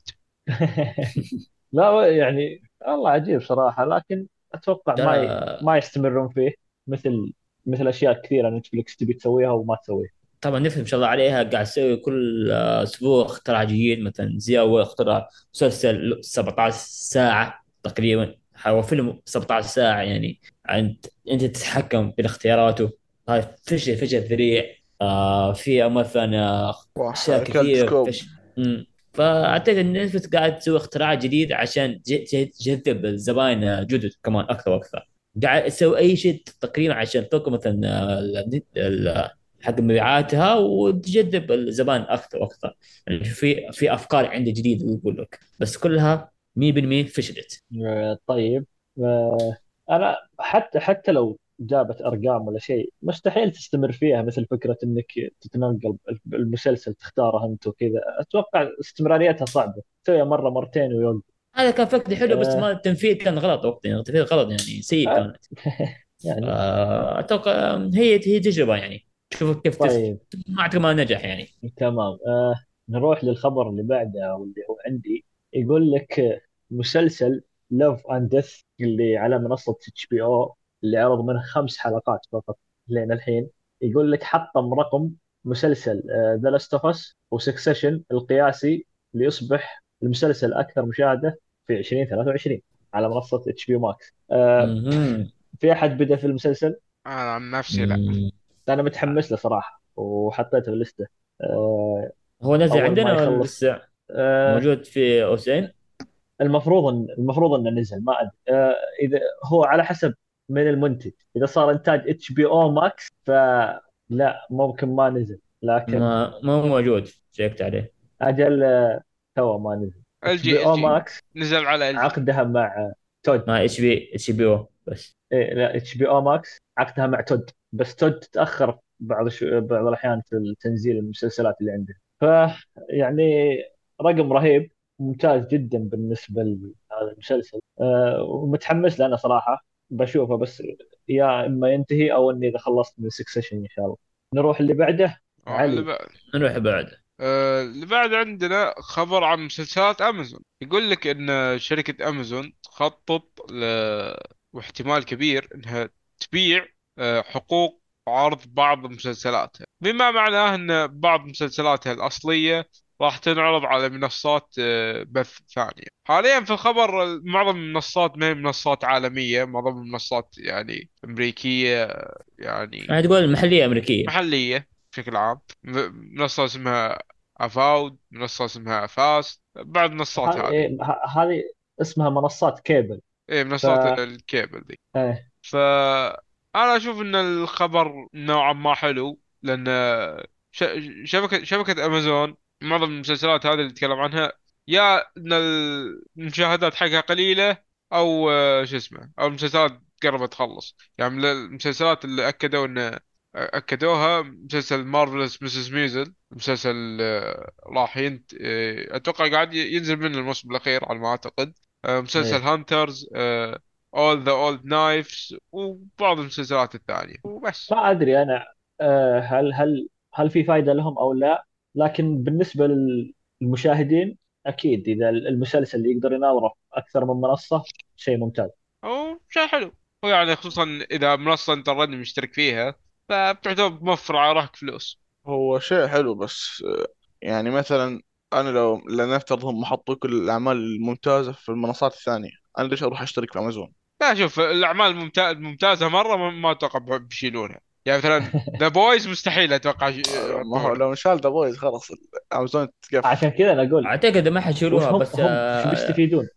لا يعني والله عجيب صراحة لكن أتوقع ما ي... ما يستمرون فيه مثل مثل أشياء كثيرة نتفلكس تبي تسويها وما تسويها. طبعا نفهم ما شاء الله عليها قاعد تسوي كل آه، أسبوع اختراع جديد مثلا زي اول اختراع مسلسل 17 ساعة تقريبا. هو فيلم 17 ساعة يعني عند أنت تتحكم باختياراته هاي فشل فشل ذريع. آه في مثلا آه، أشياء. مم. فأعتقد إن نتفلكس قاعد تسوي اختراع جديد عشان تجذب الزباين آه، جدد كمان أكثر وأكثر. قاعد تسوي أي شيء تقريبا عشان تلقى مثلا آه، حق مبيعاتها وتجذب الزبائن أكثر وأكثر. يعني في في أفكار عندي جديدة يقول لك. بس كلها 100% فشلت. آه، طيب آه، أنا حتى حتى لو جابت أرقام ولا شيء مستحيل تستمر فيها مثل فكرة إنك تتنقل المسلسل تختاره أنت وكذا. أتوقع استمراريتها صعبة. تسويها مرة مرتين ويوقف هذا كان فكرة حلو بس آه، ما التنفيذ كان غلط وقتها يعني التنفيذ غلط يعني سيء كانت. يعني. أتوقع هي هي تجربة يعني. شوف كيف. طيب. ما أعتقد ما نجح يعني. تمام. آه نروح للخبر اللي بعده واللي هو عندي. يقول لك مسلسل Love and Death اللي على منصة HBO اللي عرض منه خمس حلقات فقط لين الحين. يقول لك حطم رقم مسلسل The Last of Us و Succession القياسي ليصبح المسلسل أكثر مشاهدة في 2023 على منصة HBO Max. في أحد بدأ في المسلسل؟ أنا عن نفسي لا. أنا متحمس له صراحة وحطيته في الليستة. آه هو نزل عندنا ولا لسه؟ آه موجود في OSN؟ المفروض ان المفروض إنه نزل ما أدري. آه إذا هو على حسب من المنتج. إذا صار إنتاج HBO Max فلا ممكن ما نزل. لكن ما ما هو موجود شيكت عليه. أجل آه، تو ما نزل. ال HBO Max نزل على جي. عقدها مع TOD. ما اتش بي اتش بي أو بس. إيه لا HBO Max عقدها مع TOD. بس TOD تتاخر بعض شو بعض الأحيان في تنزيل المسلسلات اللي عندها. فيعني رقم رهيب. ممتاز جدا بالنسبة لهذا المسلسل. أه ومتحمس له أنا صراحة. بشوفه بس يا إما ينتهي أو إني إذا خلصت من سكسيشن إن شاء الله. نروح اللي بعده. آه، اللي علي بعد. نروح بعد آه، اللي بعد عندنا خبر عن مسلسلات امازون يقول لك إن شركة امازون تخطط ل... واحتمال كبير إنها تبيع آه، حقوق عرض بعض مسلسلاتها. بما معناه إن بعض مسلسلاتها الأصلية راح تنعرض على منصات آه، بث ثانية. حاليا في الخبر معظم المنصات ما هي منصات عالمية معظم المنصات يعني أمريكية آه، يعني يعني تقول محلية أمريكية. محلية بشكل عام. منصة اسمها افاود منصة اسمها FAST بعض المنصات ه- هذه. إيه، هذه اسمها منصات كيبل. إيه ف منصات الكيبل دي. إيه. فأنا أشوف إن الخبر نوعا ما حلو لأن ش... شبكة شبكة أمازون معظم المسلسلات هذه اللي نتكلم عنها يا إن المشاهدات حقها قليلة أو آه، شو اسمه أو المسلسلات قربت تخلص. يعني من المسلسلات اللي أكدوا إن أكدوها مسلسل Marvelous Mrs. Maisel مسلسل آه، راح ينت آه، أتوقع قاعد ينزل منه الموسم الأخير على ما أعتقد. آه، مسلسل. Hunters All the Old Knives وبعض المسلسلات الثانية وبس. ما أدري أنا آه، هل هل هل في فائده لهم أو لا؟ لكن بالنسبة للمشاهدين أكيد إذا المسلسل يقدر يناظره أكثر من منصة شيء ممتاز. أو شيء حلو. ويعني خصوصا إذا منصة أنت اوريدي مشترك فيها فبتعتبر موفر على روحك فلوس. هو شيء حلو بس يعني مثلا أنا لو لنفترض هم حطوا كل الأعمال الممتازة في المنصات الثانية أنا ليش أروح أشترك في أمازون؟ لا شوف الأعمال الممتا- الممتازة مرة ما- ما أتوقع بيشيلونها. يعني مثلا The Boys مستحيل أتوقع ي- ما هو لو انشال The Boys خلاص. امازون تقفل عشان كذا أنا أقول أعتقد ما وش حيشيلوها هم بس هم آه، شو بيستفيدون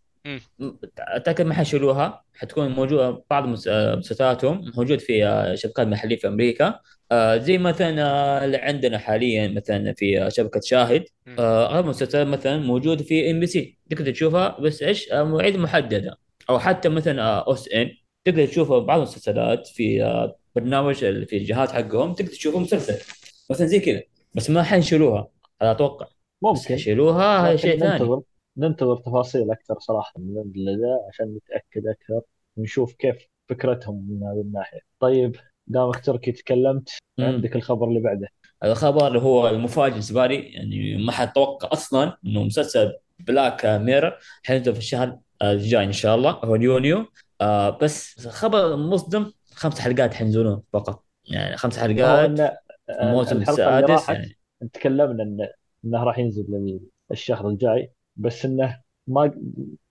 أعتقد ما حيشيلوها. حتكون موجوده بعض مس- آه، مسلسلاتهم موجود في آه، شبكات محلية في أمريكا. آه، زي مثلا آه، اللي عندنا حاليا مثلا في آه، شبكة شاهد. مم. آه، اغلب المسلسلات مثلا موجوده في MBC. تقدر تشوفها بس إيش؟ آه، مواعيد محددة. أو حتى مثلا آه، اوس إن. تقدر تشوف بعض المسلسلات في آه، برنامج في الجهاز حقهم تقدر تشوفه مسلسل. مثلا زي كذا. بس ما حيشيلوها هذا أتوقع. ممكن. يشيلوها شيء ثاني. ننتظر ننتظر تفاصيل أكثر صراحة من ذا عشان نتأكد أكثر. ونشوف كيف فكرتهم من هذه الناحية. طيب دامك تركي تكلمت مم. عندك الخبر اللي بعده. الخبر اللي هو المفاجئ بالنسبة لي. يعني ما حد توقع أصلا إنه مسلسل Black Mirror حينزل في الشهر الجاي إن شاء الله. هو يونيو آه بس خبر مصدم خمس حلقات حينزلون فقط. يعني خمس حلقات الموسم السادس يعني. تكلمنا ان إنه راح ينزل الشهر الجاي بس إنه ما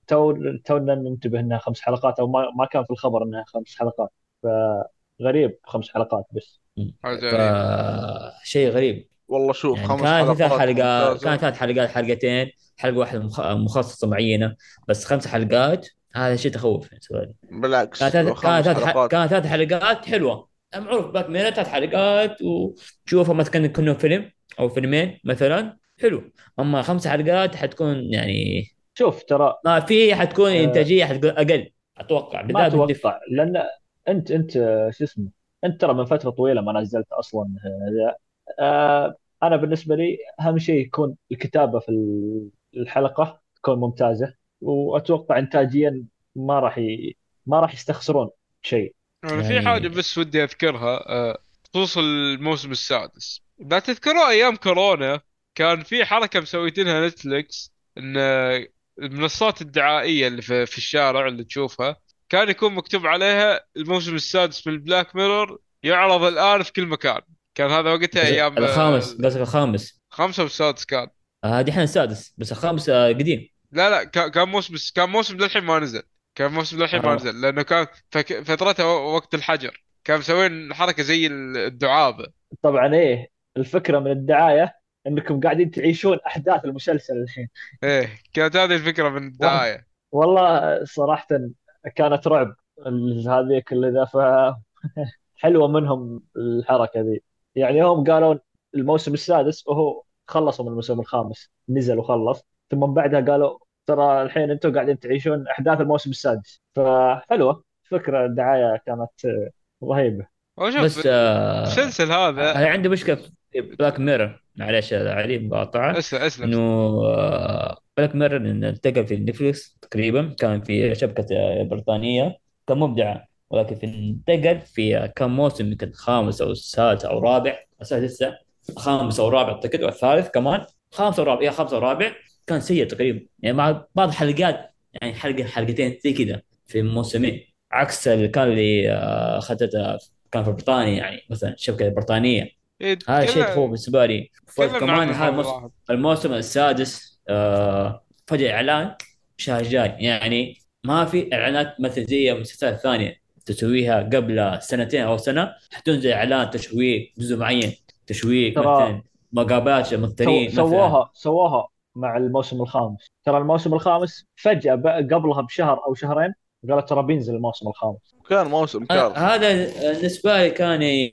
تو تونا ننتبه إنها خمس حلقات أو ما ما كان في الخبر إنها خمس حلقات. فغريب خمس حلقات بس. غريبه فشيء غريب. والله شوف يعني خمس كان في ثلاث حلقات حلقات ممتازة. كان ثلاث حلقات حلقتين حلقة واحدة مخ- مخصصة معينة بس خمس حلقات هذا شيء تخوف بالنسبة لي بالعكس كانت كانت ثلاث ح- حلقات. كانت ثلاث حلقات حلوة. معروف باك ميرا ثلاث حلقات وتشوفها مثلا كأنه فيلم أو فيلمين مثلا حلو. أما خمس حلقات حتكون يعني شوف ترى ما في حتكون آه. إنتاجية حتكون أقل. أتوقع ما بالذات أتوقع لأن انت أنت شو اسمه أنت ترى من فترة طويلة ما نزلت أصلا هذا آه أنا بالنسبة لي أهم شيء يكون الكتابة في الحلقة تكون ممتازة. وأتوقع انتاجيا ما راح ي... ما راح يستخسرون شيء. في يعني- حاجة بس ودي أذكرها آه، بخصوص الموسم السادس. إذا تذكروا أيام كورونا كان في حركة مسويتينها نتفلكس إن آه، المنصات الدعائية اللي في, في الشارع اللي تشوفها كان يكون مكتوب عليها الموسم السادس من البلاك ميرور يعرض الآن في كل مكان. كان هذا وقتها أيام آه، الخامس قصدك الخامس؟ خمسة والسادس كان. آه، هذه الحين السادس بس الخامس آه، قديم. لا لا كان موسم كان موسم للحين ما نزل. كان موسم للحين ما آه. نزل لأنه كان فترته وقت الحجر. كان مسوين حركة زي الدعابة. طبعا إيه. الفكرة من الدعاية إنكم قاعدين تعيشون أحداث المسلسل الحين. إيه كانت هذه الفكرة من الدعاية. والله صراحة كانت رعب ال- هذه كل ذا ف حلوة منهم الحركة ذي. يعني هم قالوا الموسم السادس وهو خلصوا من الموسم الخامس نزل وخلص. ثم من بعدها قالوا ترى الحين أنتم قاعدين تعيشون أحداث الموسم السادس. فحلوة. فكرة الدعاية كانت آه، رهيبه وشوف بس آه، المسلسل هذا أنا عندي مشكلة في Black Mirror معلش علي بقاطعك أسلم أسلم. إنه Black Mirror انه انتقل في Netflix تقريبا. كان في شبكة آه، بريطانية. كان مبدعه ولكن في انتقل في آه، كم موسم يمكن خامس أو سادس أو رابع. السادس لسه. خامس أو رابع أعتقد والثالث كمان. خامس أو رابع يا خامس أو رابع. كان سيء تقريبا. يعني مع بعض الحلقات يعني حلقه حلقتين زي كذا في موسمين. عكس اللي كان اللي آه، اخذته كان في بريطانيا يعني مثلا الشبكه البريطانيه إيه، هذا شيء تخوف بالنسبة لي. كمان هذا الموسم, السادس آه فجأة إعلان شهر جاي. يعني ما في إعلانات مثل زي المسلسلات الثانية تسويها قبل سنتين أو سنة حتنزل إعلان تشويق جزء معين تشويق مثلا مقابلات سو- ممثلين مثلا. سووها سووها. مع الموسم الخامس. ترى الموسم الخامس فجأة قبلها بشهر أو شهرين قالت ترى بينزل الموسم الخامس. كان موسم ه- كارثة هذا بالنسبة لي كان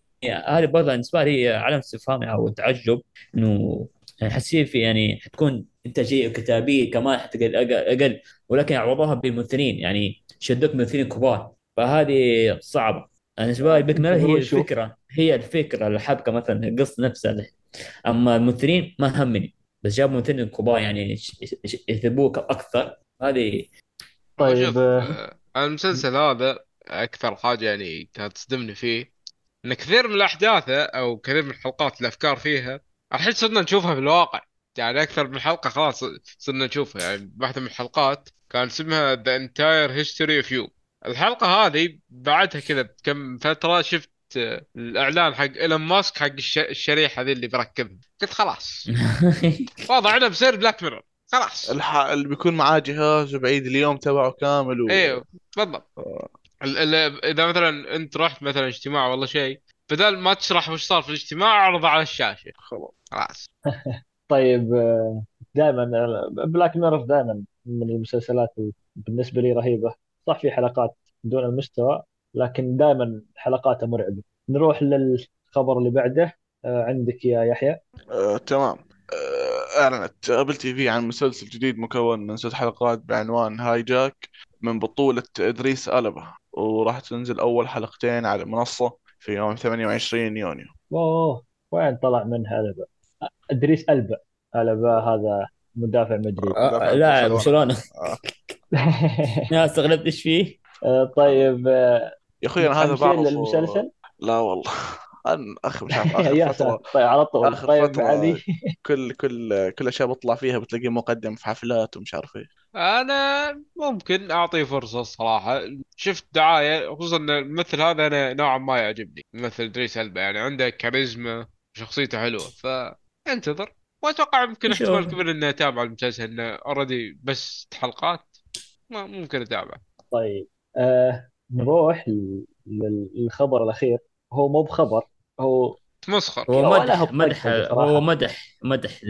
هذه برضه بالنسبة لي علامة استفهام أو تعجب إنه حتصير في يعني حتكون إنتاجية كتابيه كمان حتقل أقل, أقل ولكن عوضوها بممثلين يعني شدوك ممثلين كبار. فهذه صعبة. أنا بالنسبة لي بيك هي. الفكرة هي الفكرة الحبكة مثلا القصة نفسها. أما الممثلين ما همني. بس جابوا ممثلين كبار يعني يثبوك أكثر. هذه طيب، آه، آه، المسلسل هذا أكثر حاجة يعني كانت تصدمني فيه إن كثير من احداثه أو كثير من الحلقات الأفكار فيها الحين صرنا نشوفها في الواقع. يعني أكثر من حلقة خلاص صرنا نشوفها. يعني واحدة من الحلقات كان اسمها The Entire History of You. الحلقة هذه بعدها كذا بكم فترة شفت الإعلان حق إيلون ماسك حق الش- الشريحة ذي اللي بركبها. قلت خلاص. واضح أنه بصير Black Mirror. خلاص. الح... اللي بيكون معاه جهاز وبعيد اليوم تبعه كامل و... إيوه. بالضبط. ال- ال- إذا مثلا أنت رحت مثلا اجتماع ولا شيء بدل ما تشرح وش صار في الاجتماع أعرضه على الشاشة. خلاص. خلاص. طيب دائما Black Mirror دائما من المسلسلات اللي بالنسبة لي رهيبة. صح في حلقات دون المستوى. لكن دائما حلقاته مرعبة. نروح للخبر اللي بعده. آه، عندك يا يحيى. آه، تمام. آه، أعلنت Apple TV عن مسلسل جديد مكون من ست حلقات بعنوان Hijack من بطولة إدريس ألبا وراح تنزل أول حلقتين على المنصة في يوم 28 يونيو. اوه وين طلع منها ألبا إدريس ألبا. ألبا هذا مدافع مدريد آه، لاعب برشلونة. آه. يا استغربت إيش فيه؟ طيب آه، يا أخوي أنا هذا بعرف للمسلسل لا والله. أنا أخي مش عارف يا طيب على طول. آخر طيب فترة علي كل كل كل أشياء بطلع فيها بتلاقيه مقدم في حفلات ومش عارف إيه. أنا ممكن اعطيه فرصة الصراحة. شفت دعاية خصوصا إن الممثل هذا أنا نوعا ما يعجبني. ممثل إدريس ألبا يعني عنده كاريزما شخصيته حلوة. فانتظر وأتوقع يمكن. احتمال كبير إني أتابع المسلسل إنه اوريدي بس حلقات. ما ممكن اتابعه طيب. آه نروح ل- لل- للخبر الأخير. هو مو بخبر هو تمسخر هو ولا هو مدح مدح. هو مدح مدح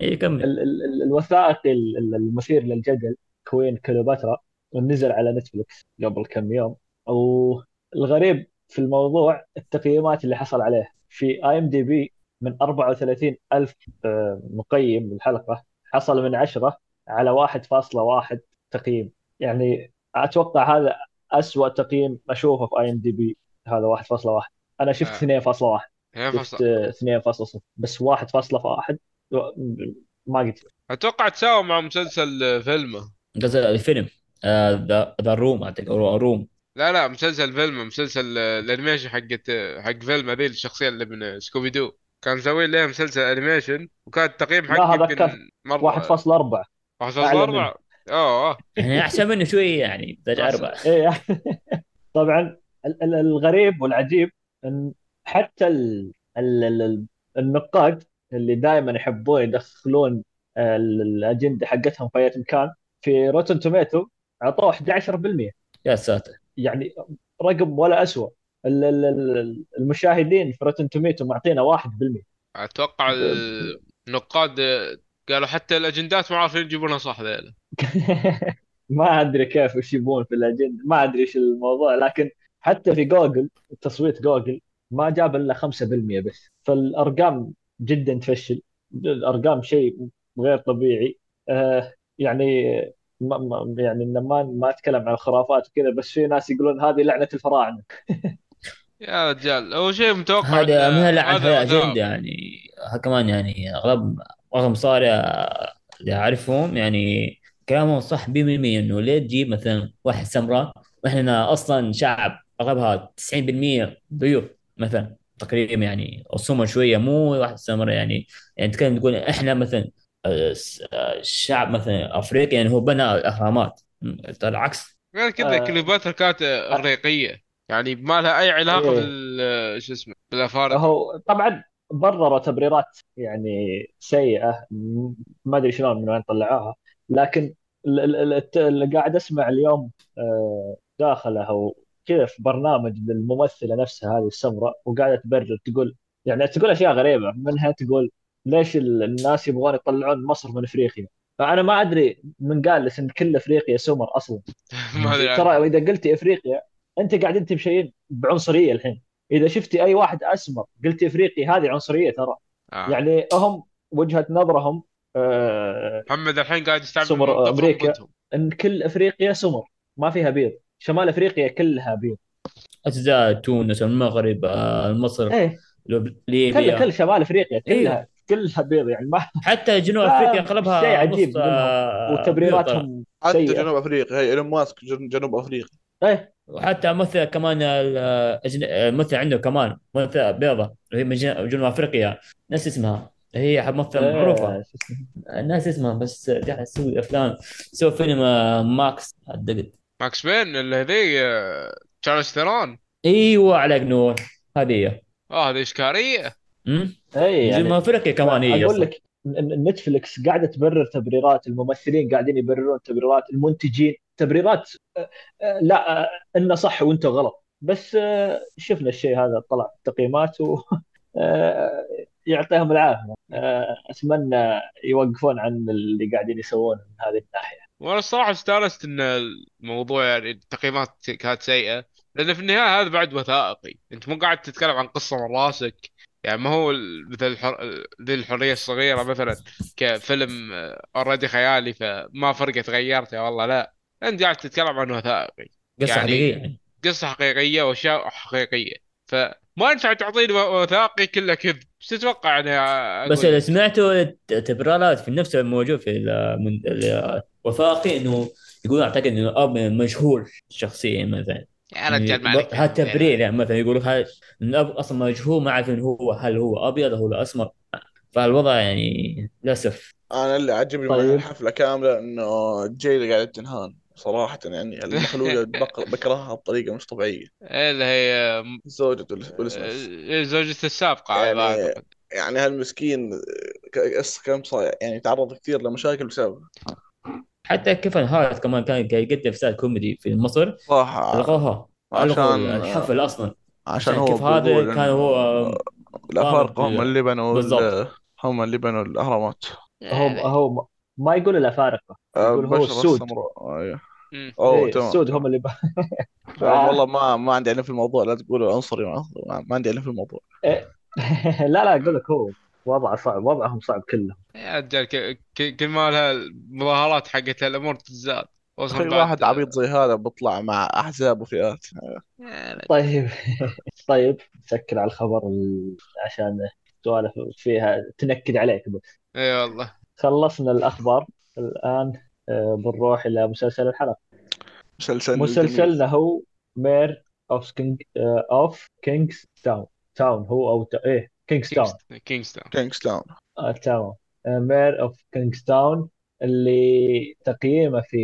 اي كمل. ال- ال- ال- الوثائقي ال- ال- المثير للجدل Queen Cleopatra نزل على Netflix قبل كم يوم. والغريب في الموضوع التقييمات اللي حصل عليه. في IMDb من 34 ألف آه، مقيم للحلقة حصل من 10 على 1.1 تقييم. يعني أتوقع هذا أسوأ تقييم أشوفه في IMDb هذا 1.1 أنا شفت آه. 2.1 هي شفت فصل. آه، 2.0 بس 1.1 ما قلت. أتوقع تساوي مع مسلسل فيلم قصدي الفيلم. آه، The The Room أعتقد. أو Room. لا لا مسلسل فيلم مسلسل آه، ال animation حقت حق فيلم هذه الشخصية اللي من سكوبي دو كان مسوي له مسلسل animation وكان التقييم لا، حقه هذا كان مرة. 1.4 واحد فاصلة أعلى أربعة اوه آه. يعني أحسن منه شوية يعني درجه اربعه إيه. طبعا ال- ال- الغريب والعجيب إن حتى ال- ال- ال- النقاد اللي دائما يحبون يدخلون ال- الأجندة حقتهم في أي مكان في Rotten Tomato أعطوه 11% يا ساتر. يعني رقم ولا اسوء ال- ال- ال- المشاهدين في Rotten Tomato معطينا 1% أتوقع النقاد آه، قالوا حتى الأجندات ما عارفين يجيبونها صح ذيلا. ما أدري كيف وش يبون في الاجنده ما أدري إيش الموضوع لكن حتى في جوجل تصويت جوجل ما جاب إلا 5% بس. فالأرقام جدا تفشل. الأرقام شيء غير طبيعي. آه يعني ما ما- يعني ما ما أتكلم عن الخرافات وكذا بس في ناس يقولون هذه لعنة الفراعنة. يا رجال هو شيء متوقع هذا ما لعن هذا هذا مثاب. اجنده يعني كمان يعني أغلب مصاري اللي أعرفهم يعني كلامهم صح 100% إنه ليه تجيب مثلا واحد سمراء وإحنا أصلا شعب أغلبها 90% بيض مثلا تقريبا يعني السمر شوية مو واحد سمراء يعني يعني تكلم تقول إحنا مثلا الشعب مثلا أفريقيا يعني هو بنى الأهرامات العكس غير كذا آه. كليوباترا كانت اغريقيه يعني ما لها أي علاقة إيه. بال شو اسمه بالأفارقة هو طبعا برروا تبريرات يعني سيئة ما أدري شلون من وين طلعوها لكن اللي قاعد أسمع اليوم آه، داخله أو كذا في برنامج للممثلة نفسها هذه السمراء وقاعدة تبرر تقول يعني تقول أشياء غريبة منها تقول ليش ال- الناس يبغون يطلعون مصر من أفريقيا؟ فأنا ما أدري من قال لس إن كل أفريقيا سمر أصلا. ما أدري ترى. إذا قلتي أفريقيا أنت قاعدين تمشين بعنصريه الحين. إذا شفتي أي واحد أسمر قلتي إفريقي هذه عنصرية ترى آه. يعني هم وجهة نظرهم آه، محمد الحين قاعد يستعمل سمر. ضدهم. إن كل إفريقيا سمر ما فيها بيض شمال إفريقيا كلها بيض أجزاء تونس المغرب آه، مصر إيه ليب- كل ليبيا كل شمال إفريقيا كلها أيوه. كلها بيض يعني ما حتى جنوب إفريقيا أغلبها شيء عجيب. آه،. وتبريراتهم حتى جنوب إفريقيا هي إيلون ماسك جن- جنوب إفريقيا إيه. وحتى مثل كمان مثل عنده كمان ممثلة بيضة هي من جن- جنوب أفريقيا. ناس اسمها. هي ممثلة إيه، معروفة. شو اسمه. الناس اسمها بس قاعد تسوي أفلام. سوى فيلم آه، Max أعتقد. Max بين اللي هذي آه، تشارليز ثيرون. إيوه عليك نور هذه هي. آه هذه اشكاليه أمم؟ إيه. جنوب يعني أفريقيا كمان هي. أقول. لك ن- ن- Netflix قاعدة تبرر تبريرات الممثلين قاعدين يبررون تبريرات المنتجين. تبريرات آه، آه، لا آه، إنه صح وإنت غلط. بس شفنا الشيء هذا طلع تقييمات و يعطيهم العافية. أتمنى يوقفون عن اللي قاعدين يسوونه من هذه الناحية. وأنا الصراحة استانست إن الموضوع يعني التقييمات كانت سيئة لأن في النهاية هذا بعد وثائقي. أنت مو قاعد تتكلم عن قصة من راسك. يعني ما هو مثل الحر... ذي الحرية الصغيرة مثلا كفيلم أوريدي خيالي فما فرقت غيرته والله لا. أنت قاعد تتكلم عن وثائقي قصة يعني- حقيقية. يعني قصة حقيقية وأشياء حقيقية. فما ينفع تعطيني وثائقي كله كذب. إيش تتوقع يعني أقول؟ بس اللي؟ سمعته تبريرات في نفس الموجود في ال- من الوثائقي إنه يقولون أعتقد إنه اب مشهور شخصيا مثلا. يا رجال ما عليك. هذا تبرير يعني مثلا يقولوا هذا الأب أصلا مجهول ما أعرف انه هو هل هو أبيض أو هو أسمر. فالوضع يعني للأسف. أنا اللي عجبني طيب. من الحفلة كاملة إنه جيلة قاعدة تنهان صراحة يعني المخلوقه بق- بكرهها بطريقة مش طبيعية. اللي هي سميث. آه، زوجته السابقة يعني- أعتقد. يعني هالمسكين كم صاير يعني تعرض كثير لمشاكل بسبب. حتى كيفن هارت كمان كان قاعد يقدم فاصل كوميدي في مصر صراحة ألغوها. عشان الحفل أصلا. عشان عشان هو كيف هذا كان هو الأفارقة قام هم اللي بنوا ال- بالضبط. هم اللي بنوا الأهرامات. هو يعني. هو ما يقول الأفارقة يقول هو السود. السمراء. أيوه. أوه إيه، تمام. السود. هم اللي ب... والله ما ما عندي علم في الموضوع لا تقولوا عنصري ما ما عندي علم في الموضوع. لا لا أقول لك هو وضعه صعب وضعهم صعب كلهم. يا رجال ك- ك- كل ما لها المظاهرات حقت الأمور تزداد وصل بعد- واحد عبيط زي هذا بيطلع مع أحزاب وفئات. طيب. طيب نسكر على الخبر ال- عشان سوالف فيها تنكد عليك. بس اي والله. خلصنا الأخبار. الآن بنروح إلى مسلسل الحلقة. مسلسل. مسلسلنا هو Mayor of King of Kingstown town هو أو تا- إيه كينجز تاون كينغستون كينغستون آه، town Mayor of Kingstown اللي تقييمه في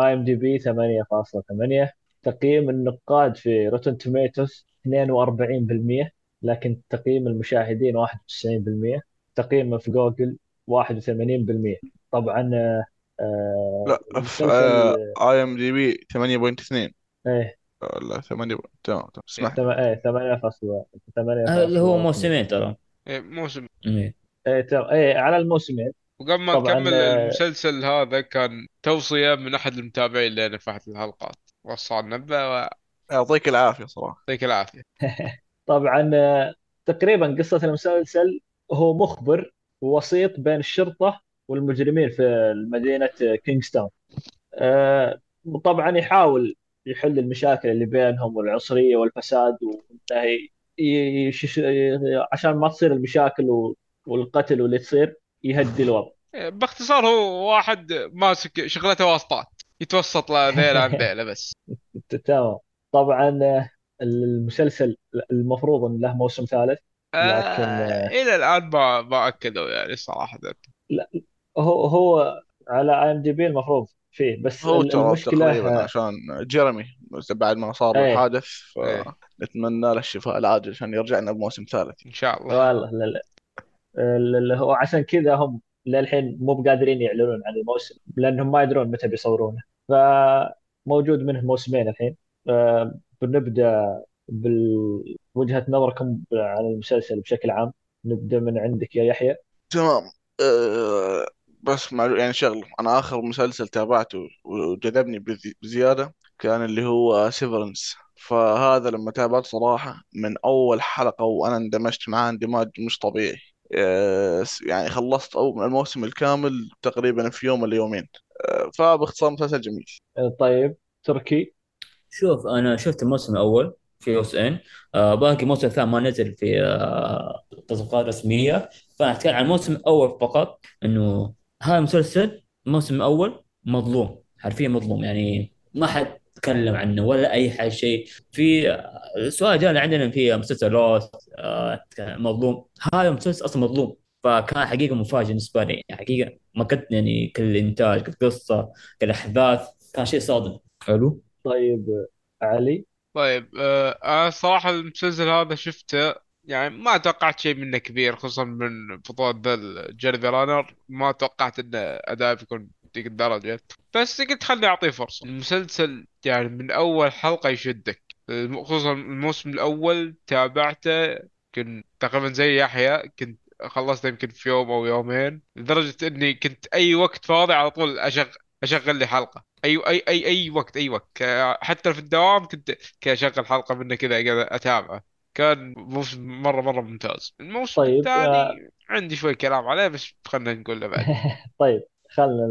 IMDb 8.8 تقييم النقاد في Rotten Tomatoes 42% لكن تقييم المشاهدين 91% تقييمه في جوجل 81% طبعا آه، لا في المسلسل IMDb 8.2 إيه. لا 8 تمام تمام اسمح تم- إيه 8 آه، اللي هو موسمين ترى. إيه، موسم. إيه. إيه تم- إيه على الموسمين. وقبل ما طبعاً، نكمل آه، المسلسل هذا كان توصية من أحد المتابعين لنا في أحد الحلقات وصلنا به يعطيك العافية صراحة. ويعطيك العافية. طبعا آه، تقريبا قصة المسلسل هو مخبر ووسيط بين الشرطة والمجرمين في مدينة كينغستاون. آه، طبعا يحاول يحل المشاكل اللي بينهم والعنصرية والفساد عشان ما تصير المشاكل والقتل واللي تصير يهدي الوضع. إيه، باختصار هو واحد ماسك شغلته واسطات يتوسط له ذيله عن ذيله بس. تمام. طبعا آه، المسلسل المفروض إن له موسم ثالث آه لكن، آه، إلى الآن ما ما أكدوا يعني صراحة. هو هو على اي ام دي بي المفروض فيه بس هو المشكلة تقريبا عشان جيرمي بعد ما صار إيه. الحادث إيه. فنتمنى له الشفاء العاجل عشان يرجع لنا بموسم ثالث إن شاء الله. والله لا لا. ال- ال- هو عشان كذا هم للحين مو بقادرين يعلنون عن الموسم لأنهم ما يدرون متى بيصورونه. فموجود منه موسمين الحين. آه، بنبدأ بوجهه نظركم عن المسلسل بشكل عام. نبدأ من عندك يا يحيى. تمام. أه بس مع يعني شغله. أنا آخر مسلسل تابعته وجذبني بزي- بزيادة كان اللي هو سيفرنس فهذا لما تابعت صراحة من أول حلقة وأنا اندمجت معاه اندماج مش طبيعي. آه، يعني خلصت أو الموسم الكامل تقريبا في يوم ولا يومين. آه، فباختصار مسلسل جميل. آه، طيب تركي؟ شوف أنا شفت الموسم الأول في إن. آه باقي الموسم الثاني ما نزل في آه تصفيقات رسمية. فأنا أتكلم عن الموسم الأول فقط إنه هذا المسلسل الموسم الأول مظلوم حرفيا مظلوم يعني ما حد تكلم عنه ولا أي حاجة شيء. في آه، السؤال جانا عندنا في مسلسل لوست آه مظلوم. هذا المسلسل أصلا مظلوم فكان حقيقة مفاجئ بالنسبة لي يعني حقيقة ما كنت يعني كالانتاج كالقصه كالاحداث كان شيء صادم. حلو. طيب آه، علي؟ طيب آه أنا صراحة المسلسل هذا شفته يعني ما توقعت شيء منه كبير خصوصا من بطولة the Runner. ما توقعت إن أداء بيكون ذيك الدرجة. بس قلت خلني أعطيه فرصة. المسلسل يعني من أول حلقة يشدك. خصوصا الموسم الأول تابعته كنت تقريبا زي يحيى كنت خلصته يمكن في يوم أو يومين لدرجة إني كنت أي وقت فاضي على طول اشغل أشغل لي حلقة. أي أي أي أي وقت أي وقت. حتى في الدوام كنت كأشغل حلقة منه كذا أتابعه. كان موسم مرة مرة ممتاز. الموسم طيب، الثاني عندي شوي كلام عليه بس خلينا نقول بعد. طيب خلنا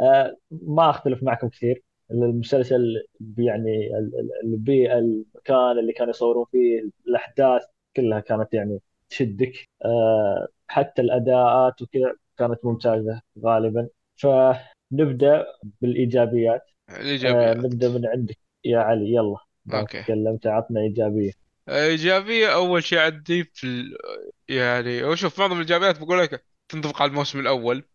آه، ما أختلف معكم كثير. المسلسل يعني ال- ال- البيئة المكان اللي كانوا يصورون فيه الأحداث كلها كانت يعني تشدك. آه، حتى الأداءات وكذا كانت ممتازة غالبا. فنبدأ بالإيجابيات. آه، الإيجابيات. نبدأ من عندك يا علي. يلا ما أوكي. تكلمت عطنا إيجابية. إيجابية أول شيء عندي في ال... يعني هو معظم الإيجابيات بقول لك تنطبق على الموسم الأول.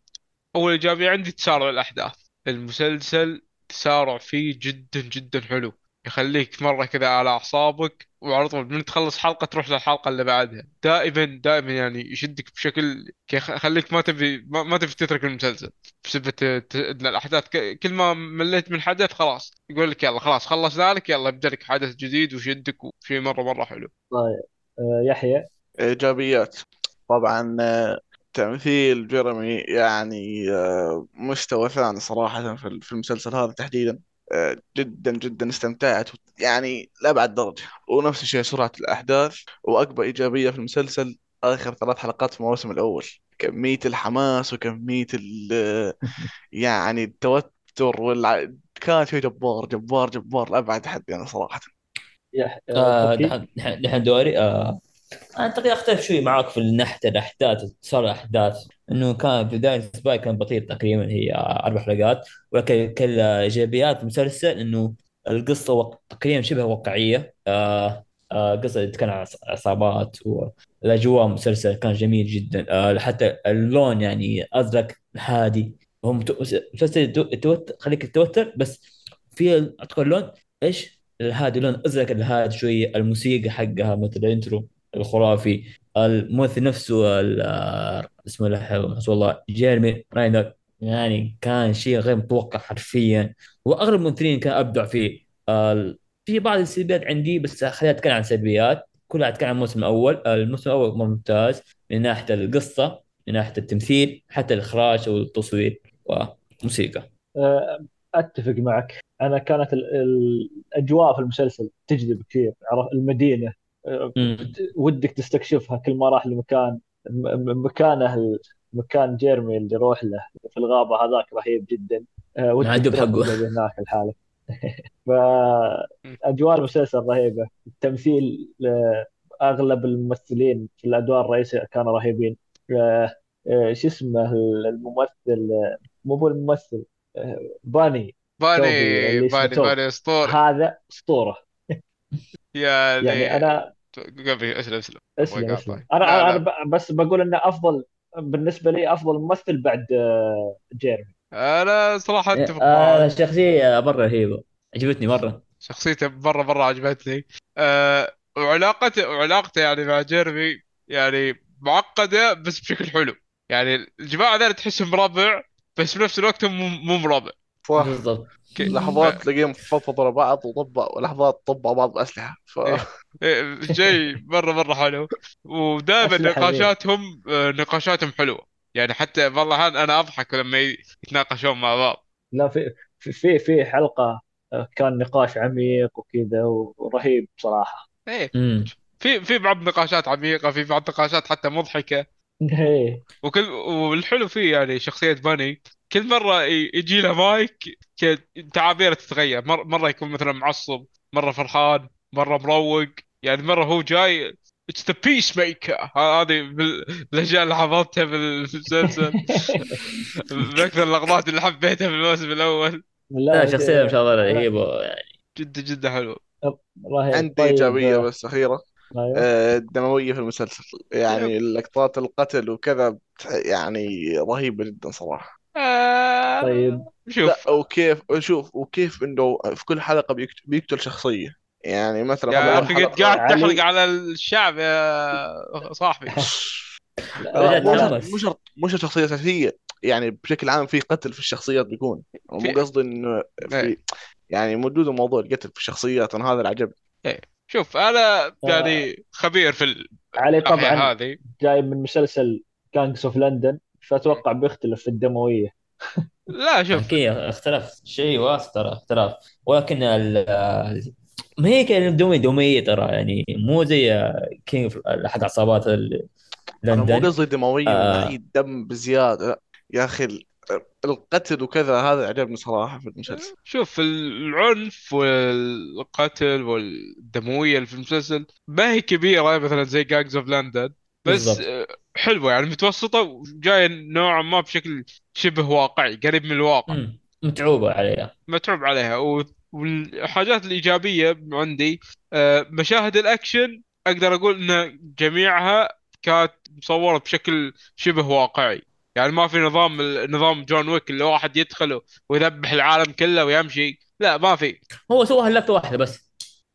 أول إيجابية عندي تسارع الأحداث. المسلسل تسارع فيه جدا جدا حلو. يخليك مرة كذا على أعصابك وعلى طول من تخلص حلقة تروح للحلقة اللي بعدها. دائما دائما يعني يشدك بشكل يخ- يخليك ما تبي ما, ما تبي تترك المسلسل بسبب ت- ت- ان الأحداث. ك- كل ما مليت من حدث خلاص يقول لك يلا خلاص خلص ذلك يلا يبدا لك حدث جديد ويشدك وشيء مرة مرة حلو. طيب آه، يحيى؟ إيجابيات. طبعا آه، تمثيل جيرمي يعني آه، مستوى ثاني صراحة في في المسلسل هذا تحديدا. جدا جدا استمتعت. يعني لأبعد درجة. ونفس الشيء سرعة الأحداث وأكبر إيجابية في المسلسل آخر ثلاث حلقات في الموسم الأول. كمية الحماس وكمية ال يعني التوتر والع... كان شيء جبار جبار جبار. لأبعد حد يعني دحين دحين دوري أنا تقريبا أختلف شوي معاك في ناحيه الأحداث صار الأحداث. إنه كان بداية الأسبوع كان بطيء تقريبا هي أربع حلقات ولكن كل ايجابيات المسلسل إنه القصة وق... تقريبا شبه واقعية. آه آه قصة تتكلم عن عص- عصابات والأجواء المسلسل كان جميل جدا. آه حتى اللون يعني أزرق هادي. هو مت- مسلسل خليك تتوتر بس في أعتقد لون إيش؟ الهادي لون أزرق الهادي شوية. الموسيقى حقها مثل الإنترو الخرافي. الممثل نفسه اسمه له الله. جيرمي راينر يعني كان شيء غير متوقع حرفيا. واغلب الممثلين كان أبدع فيه ال- في بعض السلبيات عندي بس خلينا نتكلم عن سلبيات كلها اتكلم عن الموسم الأول. الموسم الأول ممتاز من ناحية القصة من ناحية التمثيل حتى الإخراج والتصوير وموسيقى. آه، أتفق معك. أنا كانت ال- ال- الأجواء في المسلسل تجذب كثير المدينة. آه، ودك تستكشفها كل ما راح لمكان مكانه ال- مكان جيرمي اللي يروح له. في الغابة هذاك رهيب جدا. آه، عندهم تروح حقه. هناك الحالة؟ فاجواء المسلسل رهيبة. التمثيل آه، أغلب الممثلين في الأدوار الرئيسية كانوا رهيبين. آه، آه، شو اسمه الممثل؟ آه، مو هو الممثل آه، باني. باني باني. باني اسطوري هذا أسطورة. يعني يعني أنا قبل اسلم اسلم اسلم اسلم. أقاطعك. أنا لا، أنا لا. بس بقول إنه أفضل بالنسبة لي أفضل ممثل بعد آه، جيرمي. أنا صراحة أتفق آه معاك شخصيه مره رهيبه عجبتني مره شخصيته مره مره عجبتني. أه وعلاقته وعلاقته يعني مع جيرمي يعني معقدة بس بشكل حلو. يعني الجماعة ذول تحسهم ربع بس بنفس الوقت هم مو- مو مربع. بالضبط. لحظات تلاقيهم فضفضوا لبعض وطبق ولحظات طبقوا بعض بأسلحة. ف إيه. إيه، شيء مره مرة حلو. ودائما. نقاشاتهم آه، نقاشاتهم حلوة. يعني حتى والله أنا أضحك لما يتناقشون مع بعض. لا في في في, في حلقة آه، كان نقاش عميق وكذا ورهيب بصراحة. إيه. في في بعض النقاشات عميقة في بعض النقاشات حتى مضحكة. إيه. وكل والحلو فيه يعني شخصية باني. كل مرة يجي له مايك تعابيره تتغير. مر- مرة يكون مثلا معصب مرة فرحان مرة مروق. يعني مرة هو جاي it's the peacemaker هذه الاشياء اللي حفظتها بالمسلسل من أكثر اللقطات اللي حبيتها في الموسم الأول. لا شخصية ما شاء الله رهيبة. يعني جدا جدا حلو رهيب عندي طيب، إيجابية آه، بس أخيرة. أيوه. آه، الدمويه في المسلسل. يعني لقطات القتل وكذا يعني رهيبة جدا صراحة. آه، طيب. شوف. لا وكيف شوف وكيف إنه في كل حلقة بيقت- بيقتل شخصية. يعني مثلا يا أخي قاعد علي- تحرق على الشعب يا صاحبي. مو شرط. مو شرط شخصية أساسية. يعني بشكل عام في قتل في الشخصيات بيكون. مو قصدي إنه في إيه. يعني موجود موضوع القتل في الشخصيات أنا هذا اللي عجبني شوف أنا يعني خبير في علي طبعا هذه. جاي من مسلسل Gangs of London فأتوقع بيختلف في الدموية. لا شوف. أكيد اختلف شيء واسع ترى اختلاف. ولكن ال ما هي كانت دموية دموية ترى يعني مو زي King حق عصابات ال- أنا مو لندن. قصدي دموية آه. ناحيه دم بزيادة. يا أخي ال- القتل وكذا هذا عجبني صراحة في المسلسل. شوف العنف والقتل والدموية اللي في المسلسل ما هي كبيرة مثلا زي Gangs of London بس بالضبط. حلوة يعني متوسطة وجاية نوعا ما بشكل شبه واقعي قريب من الواقع. مم. متعوبة عليها. متعوب عليها. و... والحاجات الإيجابية عندي آه، مشاهد الأكشن أقدر أقول أن جميعها كانت مصورة بشكل شبه واقعي. يعني ما في نظام نظام جون ويك اللي واحد يدخل ويذبح العالم كله ويمشي. لا ما في. هو سواها لقطة واحدة بس.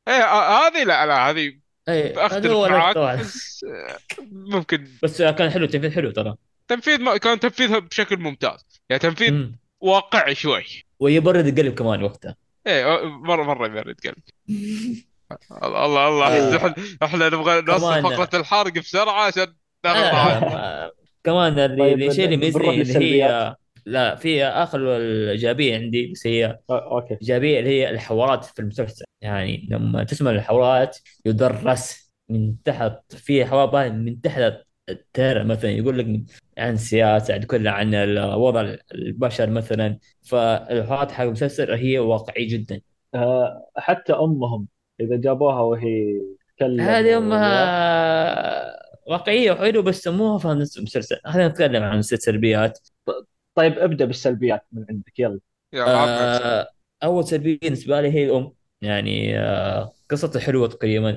إيه هذه لا لا هذه اي هذا هو معاك بس ممكن. بس كان حلو التنفيذ حلو ترى. تنفيذ ما كان تنفيذها بشكل ممتاز. يعني تنفيذ مم. واقعي شوي. ويبرد القلب كمان وقتها. إيه مره مرة يبرد قلب الله الله آه. إحنا إحنا نبغى نوصل فقرة الحرق بسرعة عشان ناخذ آه،. ما- كمان الشيء اللي يميزني اللي. هي لا في آخر الإيجابية عندي بس هي أوكي. إيجابية اللي هي الحوارات في المسلسل. يعني لما تسمع الحوارات يدرس من تحت في حوار من تحت الترى مثلا يقول لك عن السياسة عن كل عن وضع البشر مثلا. فالحوارات حق المسلسل هي واقعية جدا. حتى أمهم إذا جابوها وهي تتكلم هذه أمها واقعية وحلوة بس سموها في المسلسل. خلينا نتكلم عن السلبيات طيب ابدأ بالسلبيات من عندك يلا. آه، أول سلبية بالنسبة لي هي الأم. يعني آه، قصته حلوة تقريبا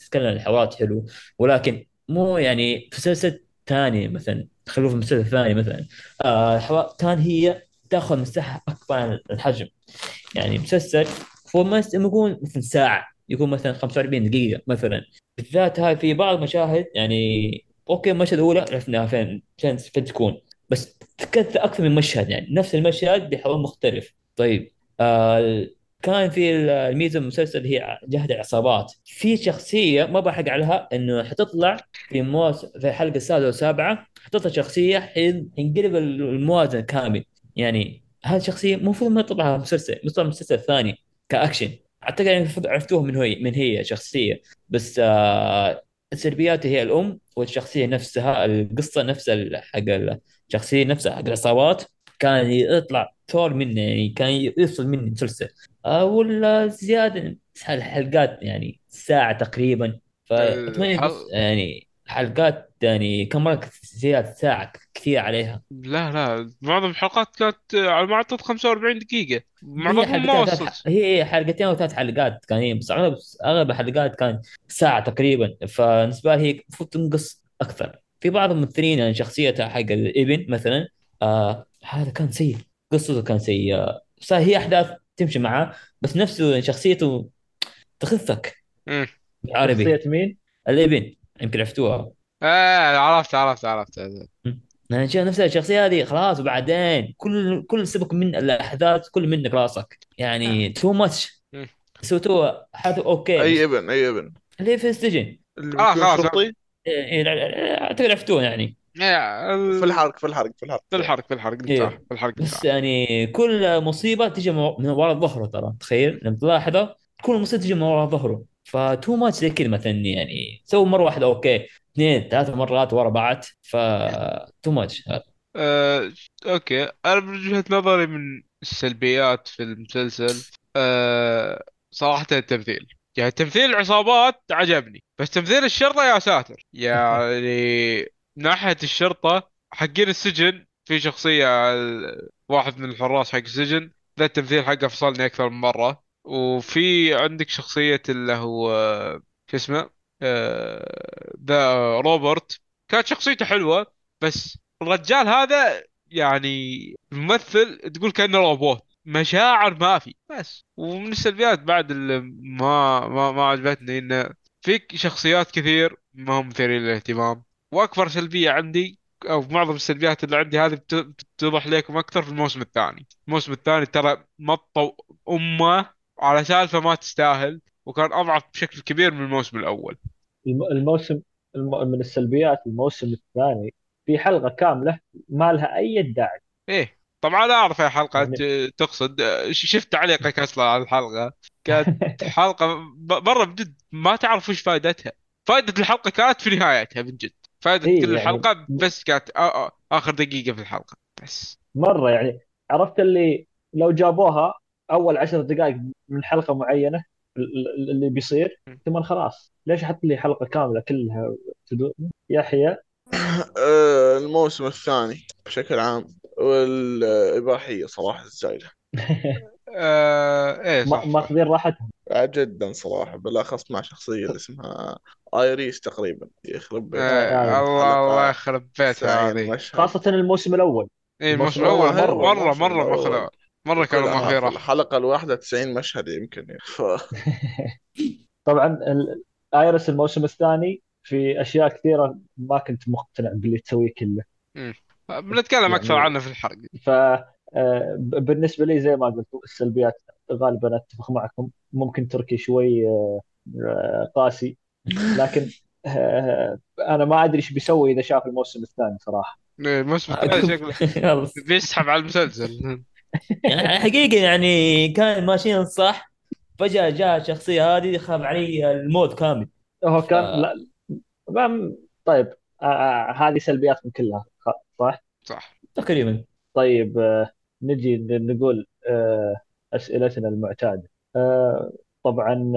تتكلم عن الحوارات حلو ولكن مو يعني في مسلسل ثاني مثلا خلوه في مسلسل ثاني مثلا آه، الحوار كان هي تأخذ مساحة أكبر عن الحجم. يعني مسلسل فوق ما يكون مثلا ساعة يكون مثلا 45 دقيقة مثلا. بالذات هاي في بعض المشاهد يعني أوكي المشهد الأولى عرفناها فين فين فين تكون. بس تكثر أكثر من مشهد يعني نفس المشهد بحوار مختلف. طيب آه كان في الميزة المسلسل هي جهد العصابات. في شخصية ما بحق عليها إنه حتطلع في موس في الحلقة السادسة والسابعة حتطلع شخصية حين- حينقلب الموازنة كامل. يعني هذه الشخصية المفروض ما تطلع مسلسل تطلع مسلسل ثاني كأكشن. أعتقد يعني المفروض عرفتوه من هي من هي شخصية. بس آه هي الأم والشخصية نفسها القصة نفسها حق الشخصيه نفسها حق العصابات كان يطلع ثور منه يعني كان يفصل مني مسلسل آه والزياده الحلقات يعني ساعة تقريبا. فأتمنى الحل- يعني حلقات يعني كم مرة زيادة ساعة كثير عليها. لا لا معظم الحلقات كانت على ما أعتقد 45 دقيقة. هي معظمهم ما حلقتين وصلت. هي حلقتين أو ثلاث حلقات كان هي بس اغلب أغلب الحلقات كان ساعة تقريبا. فبالنسبة لي هي المفروض تنقص أكثر. في بعض الممثلين يعني شخصيته حق الابن مثلا آه هذا كان سيء قصته كان سيئه صار هي أحداث تمشي معاه بس نفسه شخصيته تخفك. بالعربي شخصية مين؟ الابن يمكن عرفتوها. إيه عرفت عرفت عرفت. أنا شايف نفس الشخصية هذه خلاص وبعدين كل كل سبك من الأحداث كل منك راسك. يعني too much. سويتوه حاجة okay. أي ابن أي ابن. اللي في السجن آه، بيكون خلاص. شرطي؟ أعتقد عرفتوه يعني. ال- في الحرق في الحرق في الحرق. في الحرق في الحرق إيه. في الحرق بس يعني كل مصيبة تجي من وراء ظهره ترى تخيل؟ لما تلاحظه كل مصيبة تجي من وراء ظهره. ف too much زي كذا مثلا يعني. سووا مرة واحدة okay. اثنين ثلاث مرات ورا بعض ف too much آه، okay. أنا من وجهة نظري من السلبيات في المسلسل آه، صراحة التمثيل. يعني تمثيل العصابات عجبني بس تمثيل الشرطة يا ساتر. يعني من ناحية الشرطة حقين السجن في شخصية ال- واحد من الحراس حق السجن ذا التمثيل حقه فصلني أكثر من مرة. وفي عندك شخصية اللي هو شو اسمه؟ آه، ذا روبرت. كانت شخصيته حلوة بس الرجال هذا يعني الممثل تقول كأنه روبوت. مشاعر ما في بس. ومن السلبيات بعد اللي ما ما ما عجبتني انه فيك شخصيات كثير ما هم مثيرين للاهتمام. وأكبر سلبية عندي أو معظم السلبيات اللي عندي هذه بت- بتوضح لكم أكثر في الموسم الثاني. الموسم الثاني ترى مطوا أمة على سالفة ما تستاهل وكان أضعف بشكل كبير من الموسم الأول. الم- الموسم الم- من السلبيات الموسم الثاني في حلقة كاملة ما لها أي داعي. إيه. طبعا أنا أعرف اي حلقه يعني- ت- تقصد. ش- شفت تعليقك أصلا على الحلقة. كانت حلقة مرة بجد ما تعرف وش فائدتها فائده الحلقة كانت في نهايتها من جد. فائده إيه كل يعني- الحلقة بس كانت آ- آ- آخر دقيقة في الحلقة. بس. مرة يعني عرفت اللي لو جابوها أول عشر دقائق من حلقة معينة ال- ال- اللي بيصير ثم خلاص. ليش أحط لي حلقة كاملة كلها. يحيى آه، الموسم الثاني بشكل عام. والإباحية صراحة الزايدة آه إيه صح, ما- صح. ماخذين راحتهم. آه، جدا صراحة بالأخص مع شخصية اللي اسمها آيريس تقريبا يخرب بيت آه، الله الله يخرب بيتها هذه. خاصة الموسم الأول. إيه الموسم الأول الأول مرة مرة مرة. ماخذ مرة كانوا ماخذين في راحة. الحلقة الواحدة 90 مشهد يمكن. ف... طبعا ايرس الموسم الثاني في أشياء كثيرة ما كنت مقتنع باللي تسويه كله. بنتكلم يعني- أكثر عنه في الحرق ف آه، بالنسبة لي زي ما قلت السلبيات غالبا أتفق معكم ممكن تركي شوي آه، آه، قاسي لكن أنا ما أدري إيش بيسوي إذا شاف الموسم الثاني صراحة إيه، الموسم الثاني شكله. بيسحب على المسلسل يعني حقيقة يعني كان ماشيين صح فجأة جاء الشخصية هذه خاب علي الموت كامل هو كان آه. لا طيب هذه سلبياتكم كلها صح؟ صح. تقريبا. طيب آه، نجي نقول آه، أسئلتنا المعتادة. آه، طبعا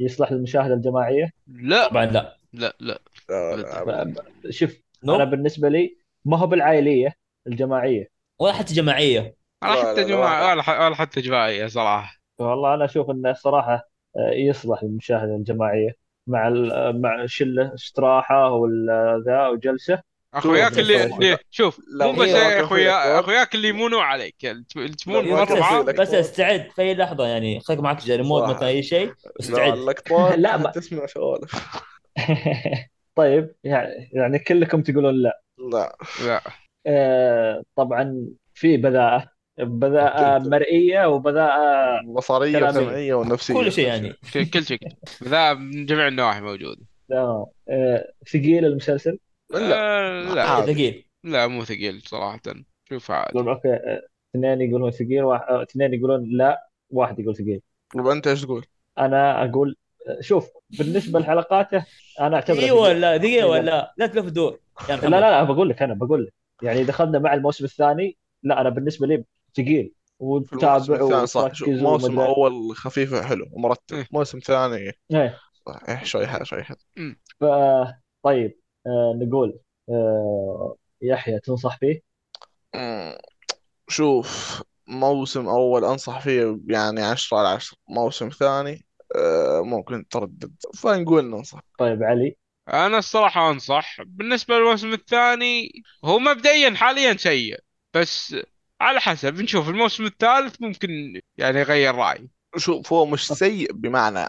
يصلح للمشاهدة الجماعية؟ لا. طبعا لا. لا لا. لا، شوف نو. أنا بالنسبة لي ما هو بالعائلية الجماعية. ولا حتى جماعية. ولا لا، حتى لا. ولا حتى جماعية صراحة. والله أنا أشوف إنه صراحة يصلح للمشاهدة الجماعية مع ال- مع شلة استراحة ولا ذا وجلسة. أخوياك شوف، اللي شوف. اللي- شوف. لو مو بس اخويا أخوياك اللي يمونوا عليك تمون. بس استعد في أي لحظة يعني خليك معك ريموت. مثلا أي شيء لا، استعد اللقطات لا، ما- تسمع سوالف. طيب يعني يعني كلكم تقولون لا. لا. لا. آه، طبعا في بذاءة بذاءة أكيد. مرئية وبذاءة بصرية. وسمعية ونفسية. كل شيء يعني. كل شيء. ذا من جميع النواحي موجود. تمام. آه، ثقيل المسلسل. لا آه، لا عادي. ثقيل. لا مو ثقيل صراحة. شوف عادي. يقولون okay آه، اثنين يقولون ثقيل واحد آه، اثنين يقولون لا واحد يقول ثقيل. طب أنت إيش تقول؟ أنا أقول شوف بالنسبة لحلقاته أنا أعتبره اي ثقيل. ولا دقيقة ولا لا؟ تلف دور يا لا لا لا بقول لك أنا بقول لك. يعني دخلنا مع الموسم الثاني لا أنا بالنسبة لي ثقيل. وتتابع وتركز موسم أول خفيف وحلو ومرتب. إيه. موسم ثاني إيه. شوي حلو شوي حلو. ف طيب. آه نقول آه يحيى تنصح فيه مم. شوف موسم أول أنصح فيه يعني عشرة على عشرة موسم ثاني آه، ممكن تردد. فنقول ننصح. طيب علي؟ أنا الصراحة أنصح. بالنسبة للموسم الثاني هو مبدئيا حاليا سيء بس على حسب. نشوف الموسم الثالث ممكن يعني يغير رأي. شوف هو مش سيء بمعنى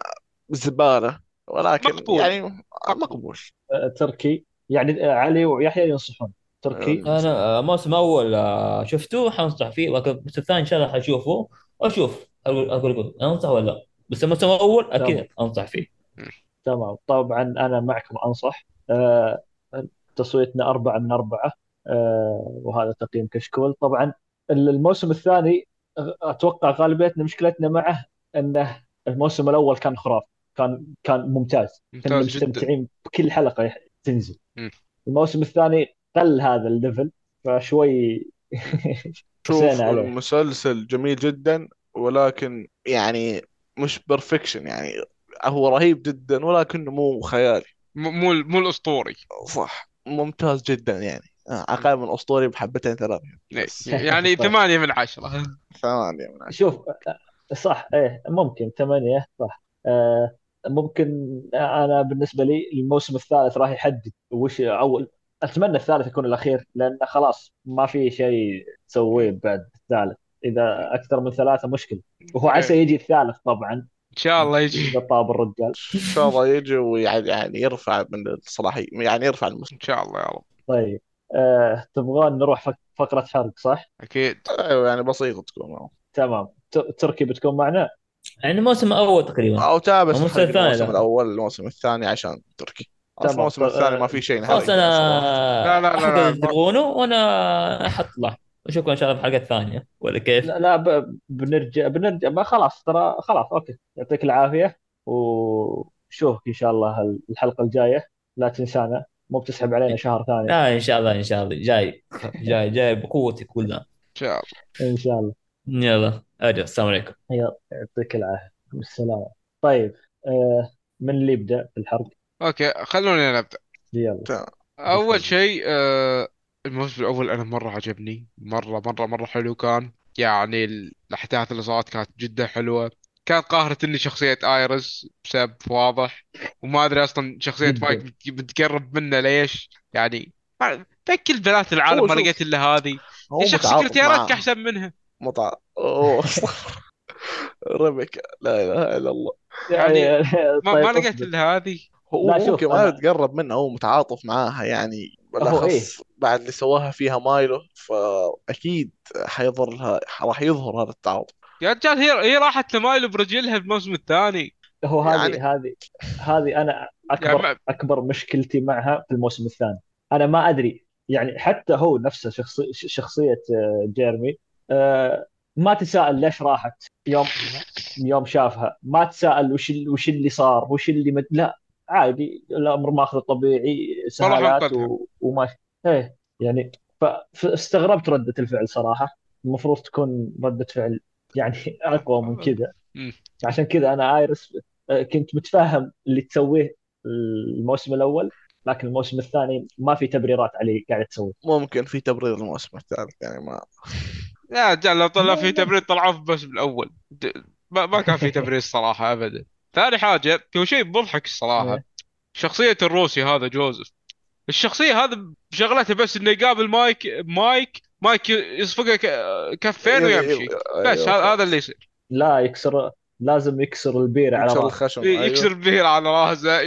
زبالة ولكن مقبول. يعني مقبول. تركي يعني آه علي ويحيى ينصحون. تركي. آه. أنا آه، موسم أول شفته حنصح فيه. لكن الموسم الثاني إن شاء الله حشوفه. واشوف أقول أقول أقول. أنصح ولا لا؟ بس الموسم الأول أكيد. أنصح فيه. تمام. طبعا أنا معكم أنصح. تصويتنا أربعة من أربعة. وهذا تقييم كشكول. طبعا الموسم الثاني أتوقع غالبيتنا مشكلتنا معه أنه الموسم الأول كان خرافي. كان كان ممتاز. كنا ممتاز مستمتعين بكل حلقة يح- تنزل. مم. الموسم الثاني قل هذا الليفل فشوي شوف المسلسل جميل جدا ولكن يعني مش بيرفكشن يعني هو رهيب جدا ولكنه مو خيالي. مو مو الأسطوري. صح. ممتاز جدا يعني. آه، أقل من أسطوري بحبتين ثلاثة. إيه، يعني طيب. ثمانية من عشرة. ثمانية من عشرة. شوف صح إيه ممكن ثمانية صح. آه ممكن أنا بالنسبة لي الموسم الثالث راح يحدد وش اول أتمنى الثالث يكون الأخير لأن خلاص ما في شيء تسويه بعد الثالث. إذا أكثر من ثلاثة مشكلة. وهو عسى يجي الثالث طبعا. إن شاء الله يجي. إذا طاب الرجال. إن شاء الله يجي ويعني يعني يرفع من الصلاحية يعني يرفع المستوى إن شاء الله يا رب. طيب. آه تبغون نروح فق- فقرة حرق صح؟ أكيد. أيوة يعني بسيطة تكون. تمام. ت- تركي بتكون معنا؟ يعني الموسم الأول تقريبا. أو تابع الموسم الثاني الموسم لا. الأول الموسم الثاني عشان تركي. تمام. الموسم الثاني ما في شيء نهائي. خلاص أنا لا، لا، لا، لا. وأنا حطلع اشوفكم إن شاء الله في الحلقة الثانية ولا كيف؟ لا, لا ب- بنرجع بنرجع. ما خلاص ترى خلاص أوكي. يعطيك العافية. وشوفك إن شاء الله الحلقة الجاية. لا تنسانا. مو بتسحب علينا شهر ثاني. لا إن شاء الله إن شاء الله. جاي جاي جاي بقوتي كلها. إن شاء الله. إن شاء الله. يلا. اديو السلام عليكم. يلا يعطيك العافية. بالسلامه طيب آه من اللي يبدأ في الحرق أوكي خلوني نبدا يلا. أول شيء آه الموسم الأول أنا مرة عجبني. مرة مرة مرة حلو كان. يعني الأحداث اللي صارت كانت جدا حلوة. كانت قاهرتني شخصية آيرس بسبب واضح. وما أدري أصلا شخصية جداً. مايك بت- بتقرب منه ليش. يعني ما- كل بنات العالم ما. لقيت إلا هذه. يا متعاطف سكرتيراتك. أحسن منها. متع... أوه. ربك لا إله إلا الله. يعني ما, طيب ما لقيت اصبر. إلا هذه؟ هو لا، مو شوف، كمان أنا- تقرب منها هو متعاطف معاها يعني بالأخص بعد اللي سواها فيها مايلو فأكيد حيظهر لها راح يظهر هذا التعاطف. يا رجال هي هي راحت لمايلو برجلها بالموسم الثاني. هو هذه يعني- هذه هذه أنا اكبر يعني ما- أكبر مشكلتي معها في الموسم الثاني. أنا ما أدري يعني حتى هو نفسه شخصي شخصية آه، جيرمي آه، ما تساءل ليش راحت يوم يوم شافها ما تساءل وش ال- وش اللي صار وش اللي مد... لا عادي الأمر ماخذ طبيعي سهالات. و... وماشي إيه يعني. فاستغربت ردة الفعل صراحة المفروض تكون ردة فعل يعني أقوى من كذا. عشان كذا أنا آيرس آه، كنت متفهم اللي تسويه الموسم الأول لكن الموسم الثاني ما في تبريرات عليه قاعد تسويه ممكن في تبرير الموسم الثالث يعني ما يا رجال لو طلع في لا. تبرير طلعوه في الموسم الأول ما, ما كان في تبرير الصراحه ابدا. ثاني حاجة في شيء مضحك الصراحه إيه. شخصية الروسي هذا جوزيف. الشخصية هذا شغلته بس إنه يقابل مايك مايك مايك يصفقه ك- كفين ويمشي. بس أيوة. هذا اللي يصير. لا يكسر لازم يكسر ال beer على يكسر راسه. الخشم أيوة. يكسر beer على راسه.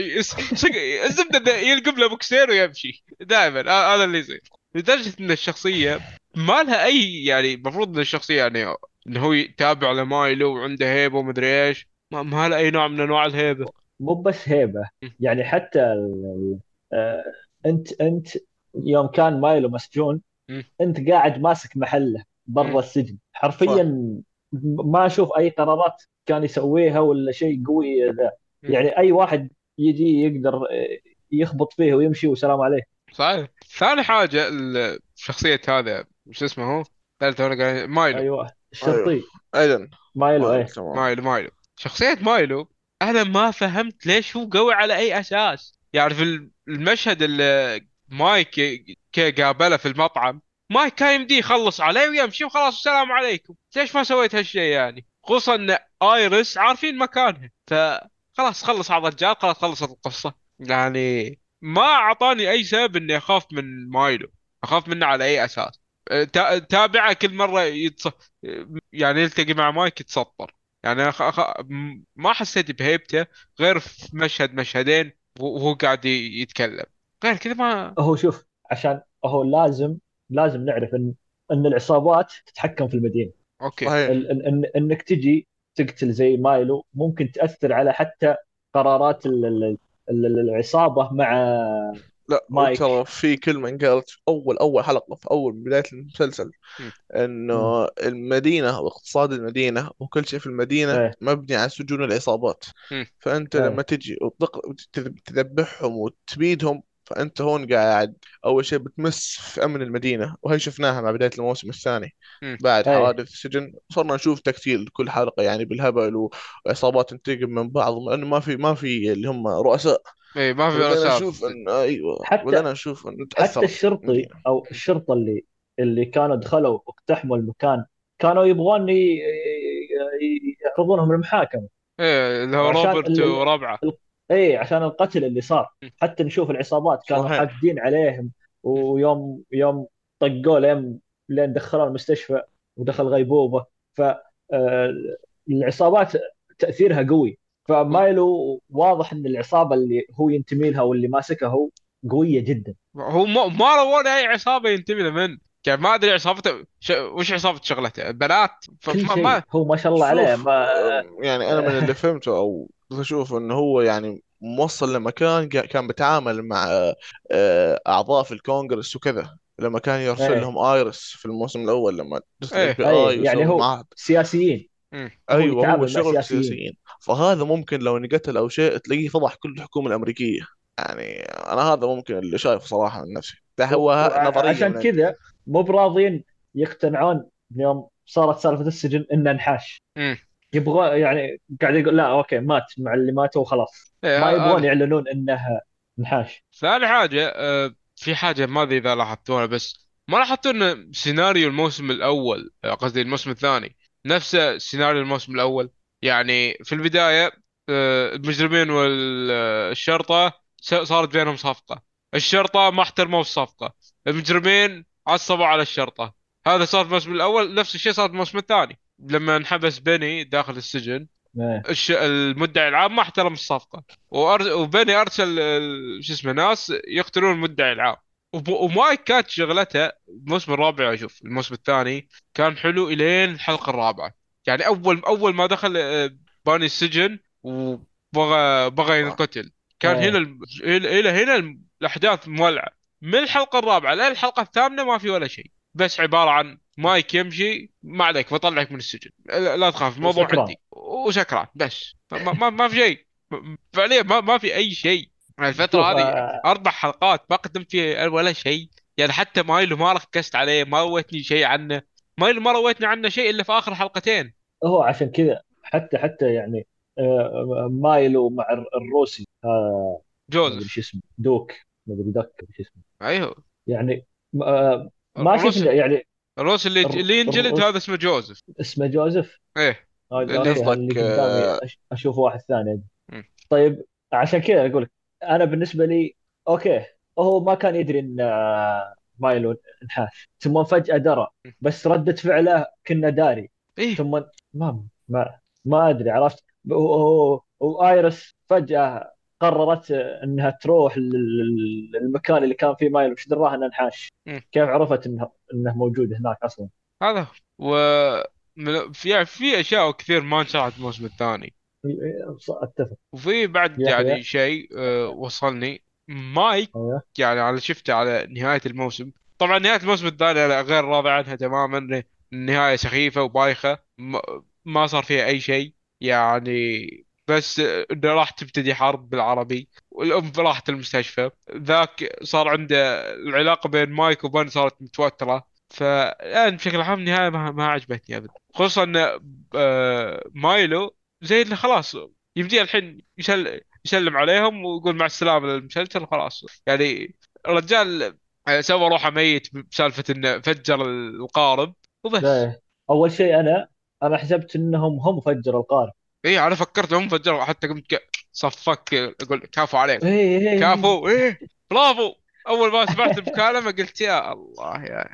الزبدة يلقم له بوكس ويمشي. دائما هذا اللي يصير. لدرجة إن الشخصية ما لها أي يعني المفروض إن الشخصيه يعني انه هو يتابع لمايلو وعنده هيبة ومدري إيش ما, ما لها أي نوع من أنواع الهيبة مو بس هيبة. يعني حتى ال... ال- آه، انت أنت يوم كان مايلو مسجون م. أنت قاعد ماسك محله. برا السجن حرفيا ما أشوف أي قرارات كان يسويها ولا شيء قوي ذا. يعني أي واحد يجي يقدر يخبط فيه ويمشي والسلام عليه صحيح ثاني حاجة شخصية هذا شو اسمه هو؟ ثالث وأنا قاعد مايلو. أيوه. الشرطي ايدن مايلو مايلو، إيه. تمام. مايلو مايلو. شخصية مايلو أنا ما فهمت ليش هو قوي على أي أساس. يعني في المشهد اللي مايك ك- قابله في المطعم. مايك كان يمديه يخلص عليه ويمشي وخلاص السلام عليكم. ليش ما سويت هالشيء يعني؟ خصوصا إن ايرس عارفين مكانها. فخلاص خلص على الرجال خلاص خلصت القصة. يعني ما أعطاني أي سبب إني أخاف من مايلو. أخاف منه على أي أساس. تابعه كل مرة يتص... يعني يلتقي مع مايك يتسطر. يعني أنا خ... خ... م- ما حسيت بهيبته غير في مشهد مشهدين وهو قاعد يتكلم. غير كذا ما هو شوف عشان هو لازم لازم نعرف ان إن العصابات تتحكم في المدينة. okay. صحيح. ال- ال- إن إنك تجي تقتل زي مايلو ممكن تأثر على حتى قرارات ال- ال- ال- ال- العصابة مع لا مايك. ترى في كلمة انقالت في أول أول حلقة في أول بداية المسلسل مم. إنه المدينة واقتصاد المدينة وكل شيء في المدينة إيه. مبني على سجون العصابات مم. فأنت إيه. لما تجي وتق- وتذ- تذبحهم وتبيدهم فأنت هون قاعد أول شيء بتمس في أمن المدينة وهي شفناها مع بداية الموسم الثاني. بعد إيه. حوادث السجن صرنا نشوف تقتيل كل حلقة يعني بالهبل وعصابات تنتقم من بعض لأنه ما في ما في اللي هم رؤساء اي ما في بدنا رسالة نشوف ان أيوه حتى- بدنا نشوف انه تاثر حتى الشرطي أو الشرطة اللي اللي كانوا دخلوا واقتحموا المكان كانوا يبغون يعرضونهم المحاكمه إيه اللي هو روبرت وربعه. اي عشان القتل اللي صار. حتى نشوف العصابات كانوا صحيح. حاقدين عليهم ويوم يوم طقوه لين لين دخلوه المستشفى ودخل غيبوبة. ف آه، العصابات تأثيرها قوي. فمايلو واضح إن العصابة اللي هو ينتمي لها واللي ماسكها هو قوية جدا. هو ما ما روون أي عصابة ينتمي له من؟ يعني ما أدري عصابته ش... وش عصابة شغلته؟ بنات؟ كل فما شيء. ما هو ما شاء الله عليه ما يعني أنا من اللي فهمته أو أشوف إنه هو يعني موصل لمكان كان بيتعامل مع آه، أعضاء في الكونغرس وكذا. لما كان يرسل إيه. لهم آيرس في الموسم الأول لما إيه، اي يعني هو معهد سياسيين. مم. أيوه يتعامل هو مع شغل سياسيين. سياسيين. فهذا ممكن لو انقتل أو شيء تلاقيه فضح كل الحكومة الأمريكية. يعني أنا هذا ممكن اللي شايفه صراحة من نفسي. ده هو نظرية عشان من كذا مو براضين يقتنعون يوم صارت سالفة السجن انه انحاش. يبغى يعني قاعد يقول لا okay مات مع اللي ماتوا وخلاص. إيه، ما هذا- يبغون يعلنون انه انحاش ثاني حاجة آه، في حاجة ما أدري إذا لاحظتوها بس ما لاحظتوا إن سيناريو الموسم الأول آه، قصدي الموسم الثاني نفس سيناريو الموسم الأول. يعني في البداية آه، المجرمين والشرطة صارت بينهم صفقة. الشرطة ما احترموا الصفقة. المجرمين عصبوا على الشرطة. هذا صار في الموسم الأول. نفس الشيء صار في الموسم الثاني. لما انحبس بني داخل السجن إيه. الش... المدعي العام ما احترم الصفقة. وأر... وبني أرسل ال- شو اسمه ناس يقتلون المدعي العام. ومايك كانت شغلته الموسم الرابع أشوف الموسم الثاني كان حلو إلين الحلقة الرابعة. يعني أول أول ما دخل آه، باني السجن وبغى بغى ينقتل. كان آه. هنا ال... إلى هنا الأحداث مولعة. من الحلقة الرابعة لين الحلقة الثامنة ما في ولا شيء. بس عبارة عن مايك يمشي ما عليك بطلعك من السجن. لا تخاف الموضوع. عندي. وسكران بس. ما, ما, ما في شيء. فعليا ما, ما في أي شيء. الفترة هذه آه، أربع حلقات ما قدمت فيها ولا شيء. يعني حتى مايلو ما ركزت عليه ما رويتني شيء عنه. مايلو ما رويتني عنه شيء إلا في آخر حلقتين. هو عشان كذا حتى حتى يعني آه، مايلو مع الر- الروسي آه، جوزيف شو اسمه دوك ما أدري دوك شو اسمه. أيوه. يعني ما الروسي- شفنا يعني الروس اللي الر- اللي ينجلد هذا اسمه جوزيف اسمه جوزيف إيه. اللي okay، قصدك، اللي قدامي أشوف واحد ثاني. طيب عشان كذا أقول لك أنا بالنسبة لي okay هو ما كان يدري إن آه، مايلو انحاش ثم فجأة درى بس ردة فعله كأنه داري. إيه. ثم ما ما ما أدري عرفت؟ وايريس فجأة قررت إنها تروح لل- للمكان اللي كان فيه مايلو وش دراها؟ إنه انحاش. مم. كيف عرفت إنه إنه موجود هناك أصلا؟ هذا. و في في أشياء كثير ما انشرحت الموسم الثاني. أتفق. وفي بعد يعني. شيء آه، وصلني. مايك. يعني على شفته على نهاية الموسم. طبعا نهاية الموسم الثاني غير راضي عنها تماما النهاية سخيفة وبايخة. ما- صار فيها أي شيء. يعني بس إنه راح تبتدي حرب بالعربي والأم راحت المستشفى. ذاك صار عنده العلاقة بين مايك وبن صارت متوترة. فالآن بشكل عام النهاية ما, ما عجبتني ابدا. خصوصا ان آه، مايلو زي انه خلاص. يمديه الحين يسل يسلم عليهم ويقول مع السلامة للمسلسل وخلاص يعني الرجال سوى روحه ميت بسالفة إنه فجر القارب. وبس. لا أول شيء أنا أنا حسبت إنهم هم فجروا القارب. اي أنا فكرت هم فجروا. حتى قمت ك- صفك أقول كافو عليك إيه إيه كافو إيه. برافو. أول ما سمعت بكلمه قلت يا الله يا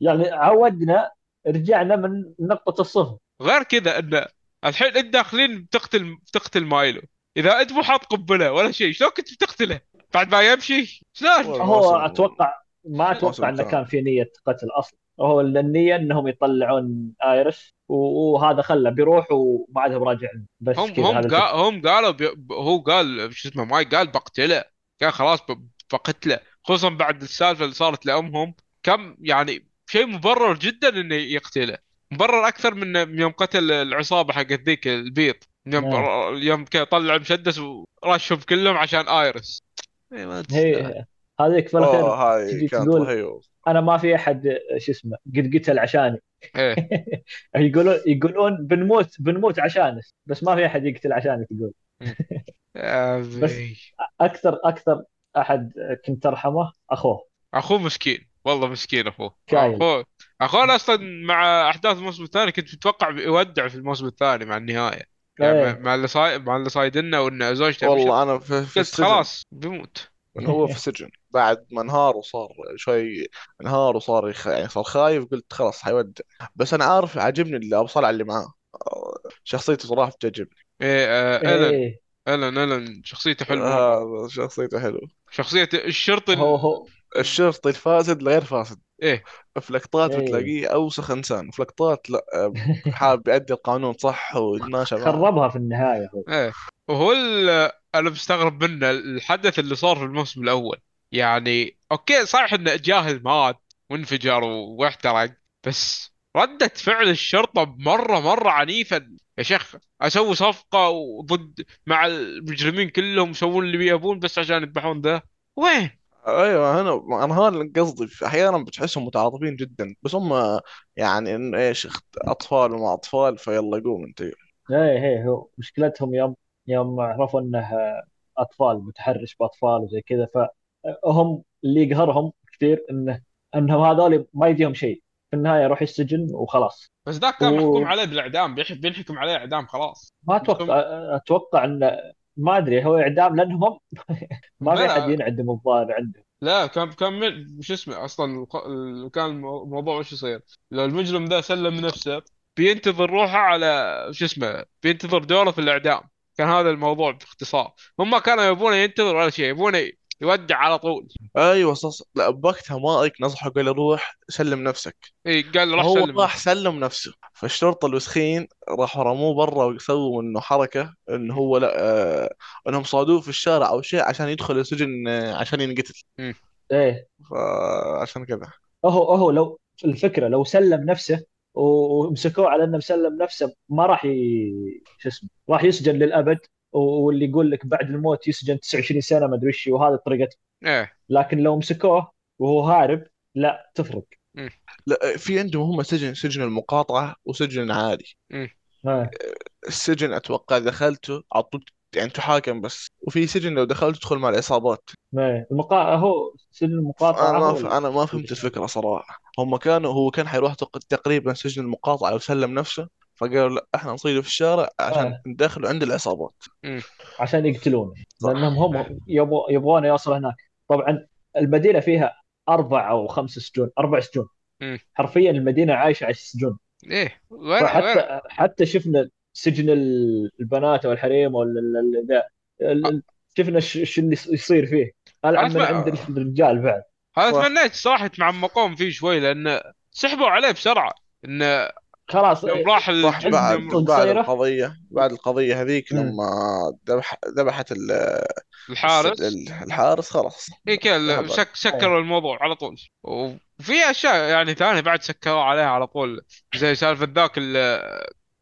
يعني عودنا رجعنا من نقطة الصفر. غير كذا إنه الحين انت داخلين بتقتل بتقتل مايلو. إذا أنت مو حاط قنبلة ولا شيء شلون كنت بتقتله؟ بعد ما يمشي؟ شلون. هو أتوقع ما أتوقع إنه. كان في نية قتل أصلا. هو النية إنهم يطلعون آيرس و- وهذا خله بيروح وما عاد براجع. بس هم هم قال هم قالوا بي... هو قال شو اسمه مايك قال بقتله. قال خلاص ب- فقتله خصوصا بعد السالفة اللي صارت لأمهم. كم يعني شيء مبرر جدا إنه يقتله. مبرر أكثر من يوم قتل العصابة حقت ذيك البيض. يوم نعم. يوم طلع مسدس ورشهم كلهم عشان آيرس. إيه،. هي هذيك تجي كانت تقول- أنا ما في أحد شو اسمه قد قتل عشاني. إيه. يقولون يقولون بنموت بنموت عشانك بس ما في أحد يقتل عشانك تقول يا بس-. أكثر أكثر أحد كنت ارحمه أخوه. أخوه مسكين. والله مسكين أخوه. كايل. أخوه اخوه أصلا مع أحداث الموسم الثاني كنت متوقع يودع في الموسم الثاني مع النهاية. يعني إيه. مع- مع اللي صاي... مع اللي صايدنا وإن زوجته والله أنا في, في قلت السجن. خلاص بيموت من هو في السجن؟ بعد ما انهار وصار شوي انهار وصار يخ... يعني صار خايف قلت خلاص حيودع. بس أنا عارف عاجبني الابصال اللي معاه. شخصيته صراحة تعجبني إيه آه الن إيه. الن الن شخصيته حلوة. هذا شخصيته حلو. شخصية الشرطي هو هو الشرطي الفاسد الغير فاسد. إيه في لقطات إيه. بتلاقيه أوسخ إنسان في لقطات لا حاب يأدي القانون صح ويتماشى خربها في النهاية هو إيه وهو أنا مستغرب منه الحدث اللي صار في الموسم الأول. يعني أوكي صحيح إنه جاهل مات وانفجر واحترق بس ردة فعل الشرطة مرة مرة عنيفة. يا شيخ أسوي صفقة وضد مع المجرمين كلهم يسوون اللي يبون بس عشان يذبحون ذا؟ وين؟ أيوه أنا أنا هذا اللي قصدي في- أحيانا بتحسهم متعاطفين جدا بس هم يعني إن إيش إخت- أطفال وما أطفال فيلا قوم أنت. إيه إيه هو مشكلتهم يوم يوم عرفوا إنه أطفال متحرش بأطفال وزي كذا فهم اللي يقهرهم كثير إنه إنهم هذول ما يديهم شيء. في النهاية يروح السجن وخلاص. بس ذاك كان و- محكوم عليه بالإعدام بيح- بينحكم عليه إعدام خلاص. ما أتوقع أتوقع إنه ما أدري هو إعدام لأنهم ما في. أحد ينعدم الظاهر عنده لا كان كان من- شو اسمه أصلا كان المو- الموضوع وش يصير؟ لو المجرم ذا سلم نفسه بينتظر روحه على شو اسمه بينتظر دوره في الإعدام كان هذا الموضوع باختصار هم كانوا يبونه ينتظر ولا شيء يبونه يودع على طول. أيوه صص لا بوقتها مايك نصحه قال له روح سلم نفسك. اي قال له راح هو سلم راح سلم نفسه. فالشرطة الوسخين راحوا رموه برا وسووا إنه حركة انه هو لا آه إنهم صادوه في الشارع أو شيء عشان يدخل السجن آه عشان ينقتل. إيه. فعشان كذا. هو هو لو الفكرة لو سلم نفسه ومسكوه على إنه مسلم نفسه ما راح ي... شو اسمه راح يسجن للأبد. واللي يقول لك بعد الموت يسجن 29 سنة ما أدري وش وهذا طريقته إيه. لكن لو مسكوه وهو هارب لا تفرق. لا في عندهم هم سجن سجن المقاطعة وسجن عادي. آه. السجن أتوقع دخلته على طول يعني تحاكم بس. وفي سجن لو دخلت تدخل مع العصابات. إيه. المقا... هو سجن المقاطعة أنا ما ف... أنا ما فهمت الفكرة صراحة. هم كانوا هو كان حيروح تق... تقريبا سجن المقاطعة وسلم نفسه. فقالوا لا إحنا نصيده في الشارع عشان آه. ندخله عند العصابات عشان يقتلونه. لأنهم هم يبغوا يبغونه يوصل هناك طبعا المدينة فيها أربع أو خمس سجون أربع سجون مم. حرفيا المدينة عايشة على السجون إيه وين وين فحتى حتى شفنا سجن ال- البنات أو الحريم ولا ال- ال- ذا ال- شفنا ش- شو اللي يصير فيه العب من. عند الرجال بعد هذا صح. تمنيت صراحة يتعمقون فيه شوي لأن سحبوا عليه بسرعة انه خلاص يوم راح بعد. القضية بعد القضية هذيك. لما ذبح ذبحت ال- الحارس ال- الحارس خلاص اي كذا سكروا الموضوع على طول وفي أشياء يعني ثانية بعد سكروا عليها على طول زي سالفة ذاك اللي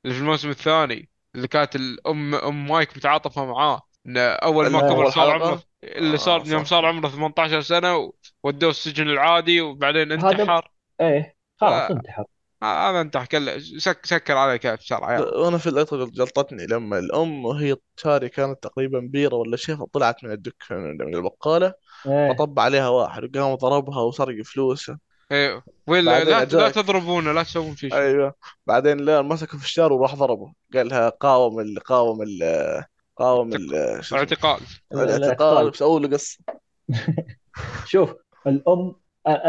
اللي في الموسم الثاني اللي كانت الام ام مايك متعاطفة معاه انه أول ما اللي كبر صار؟ عمره اللي آه، صار صح. يوم صار عمره 18 سنة ودوه السجن العادي وبعدين انتحر إيه خلاص آه. انتحر آه، هذا انتحر كله سك سكر عليه كيف بسرعة يعني. وأنا في اللي جلطتني لما الأم وهي شاري كانت تقريبا بيرة ولا شيء فطلعت من الدك من البقالة إيه. فطب عليها واحد وقام ضربها وسرق فلوسها إيه ولا بعدين لا لا. تضربونه لا تسوون فيه شيء. أيوه. بعدين لا مسكه في الشارع وراح ضربه. قال لها قاوم ال قاوم ال قاوم ال شو اسمه؟ اعتقال. الاعتقال سووا له قصة. شوف الأم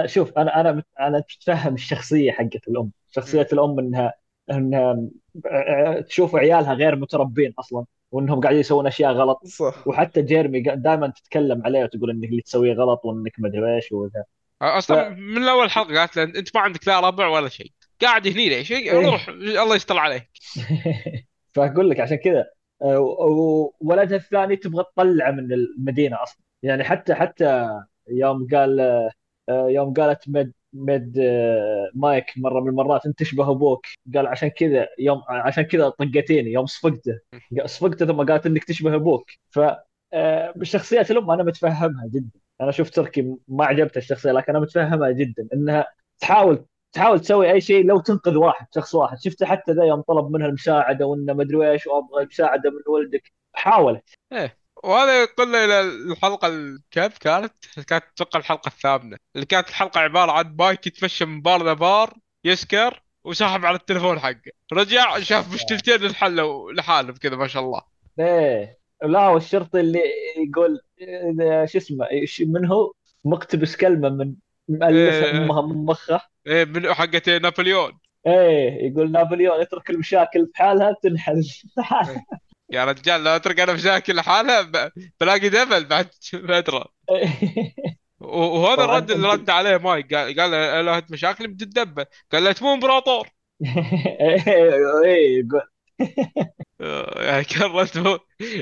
شوف أنا أنا أنا أتفهم الشخصية حقت الأم. شخصية الأم انها إنها ع- تشوف عيالها غير متربين أصلا وإنهم قاعدين يسوون أشياء غلط. صح. وحتى جيرمي دائما تتكلم عليه وتقول إنك اللي تسويه غلط وإنك ما أدري إيش وذا. أصلا ف- من اول حلقه قالت له أنت ما عندك لا ربع ولا شيء. قاعد هني ليش؟ إيه. روح الله يستر عليك. فأقول لك عشان كذا و- ولدها الثاني تبغى تطلعه من المدينة أصلا. يعني حتى حتى يوم قال آه، يوم قالت مد مد مايك مرة من المرات انت تشبه أبوك قال عشان كذا يوم عشان كذا طقتيني يوم صفقته. صفقته ثم قالت إنك تشبه أبوك. ف آه، بشخصيات الأم أنا متفهمها جدا. أنا شفت تركي ما عجبتها الشخصية لكن أنا متفهمها جدا. إنها تحاول تحاول تسوي أي شيء لو تنقذ واحد شخص واحد. شفت حتى ذا يوم طلب منها المساعدة وإنه مدري إيش وأبغى المساعدة من ولدك. حاولت. إيه. وهذا يقلنا إلى الحلقة ال- كيف كانت؟ كانت أتوقع الحلقة الثامنة. اللي كانت الحلقة عبارة عن بايك يتمشى من بار لبار يسكر وساحب على التليفون حقه. رجع شاف مشكلتين انحلوا لحالهم كذا ما شاء الله. إيه. لا والشرطي اللي يقول شو اسمه من هو؟ مقتبس كلمه من مؤلفها إيه. امها من مخه إيه من حقت نابليون. إيه يقول نابليون يترك المشاكل في حالها تنحل. يا رجال لا أترك أنا مشاكل لحالها ب- بلاقي دبل بعد فتره وهذا الرد اللي رد عليه مايك قال قال له له أنت مشاكل بتدبل قال له تمو إمبراطور. آه، يعني كان رد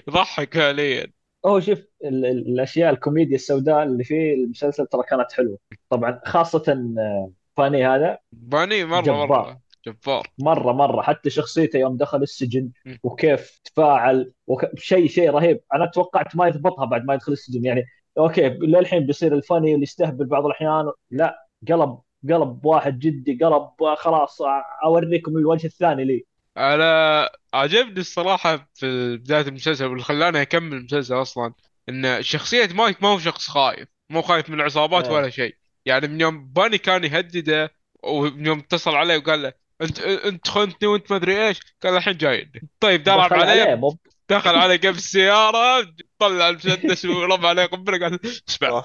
يضحك فعليا. هو شوف ال- ال- الأشياء الكوميديا السوداء اللي في المسلسل ترى كانت حلوة. طبعا خاصة آه، باني هذا. باني مرة جبار. مره جبار مرة مرة حتى شخصيته يوم دخل السجن م. وكيف تفاعل وك... شيء شيء رهيب. أنا توقعت ما يضبطها بعد ما يدخل السجن. يعني okay للحين بيصير الباني اللي يستهبل بعض الأحيان. لا قلب قلب واحد جدي قلب خلاص أوريكم الوجه الثاني لي. أنا عجبني الصراحة في بداية المسلسل واللي خلاني أكمل المسلسل أصلا إن شخصية مايك ما هو شخص خايف. مو خايف من العصابات إيه. ولا شيء. يعني من يوم باني كان يهدده ومن يوم اتصل عليه وقال له انت انت خنتني وانت ما ادري إيش. قال الحين جاي طيب دخل مو دخل عليه قبل السيارة طلع المسدس ورمى عليه قنبله قال اسمع.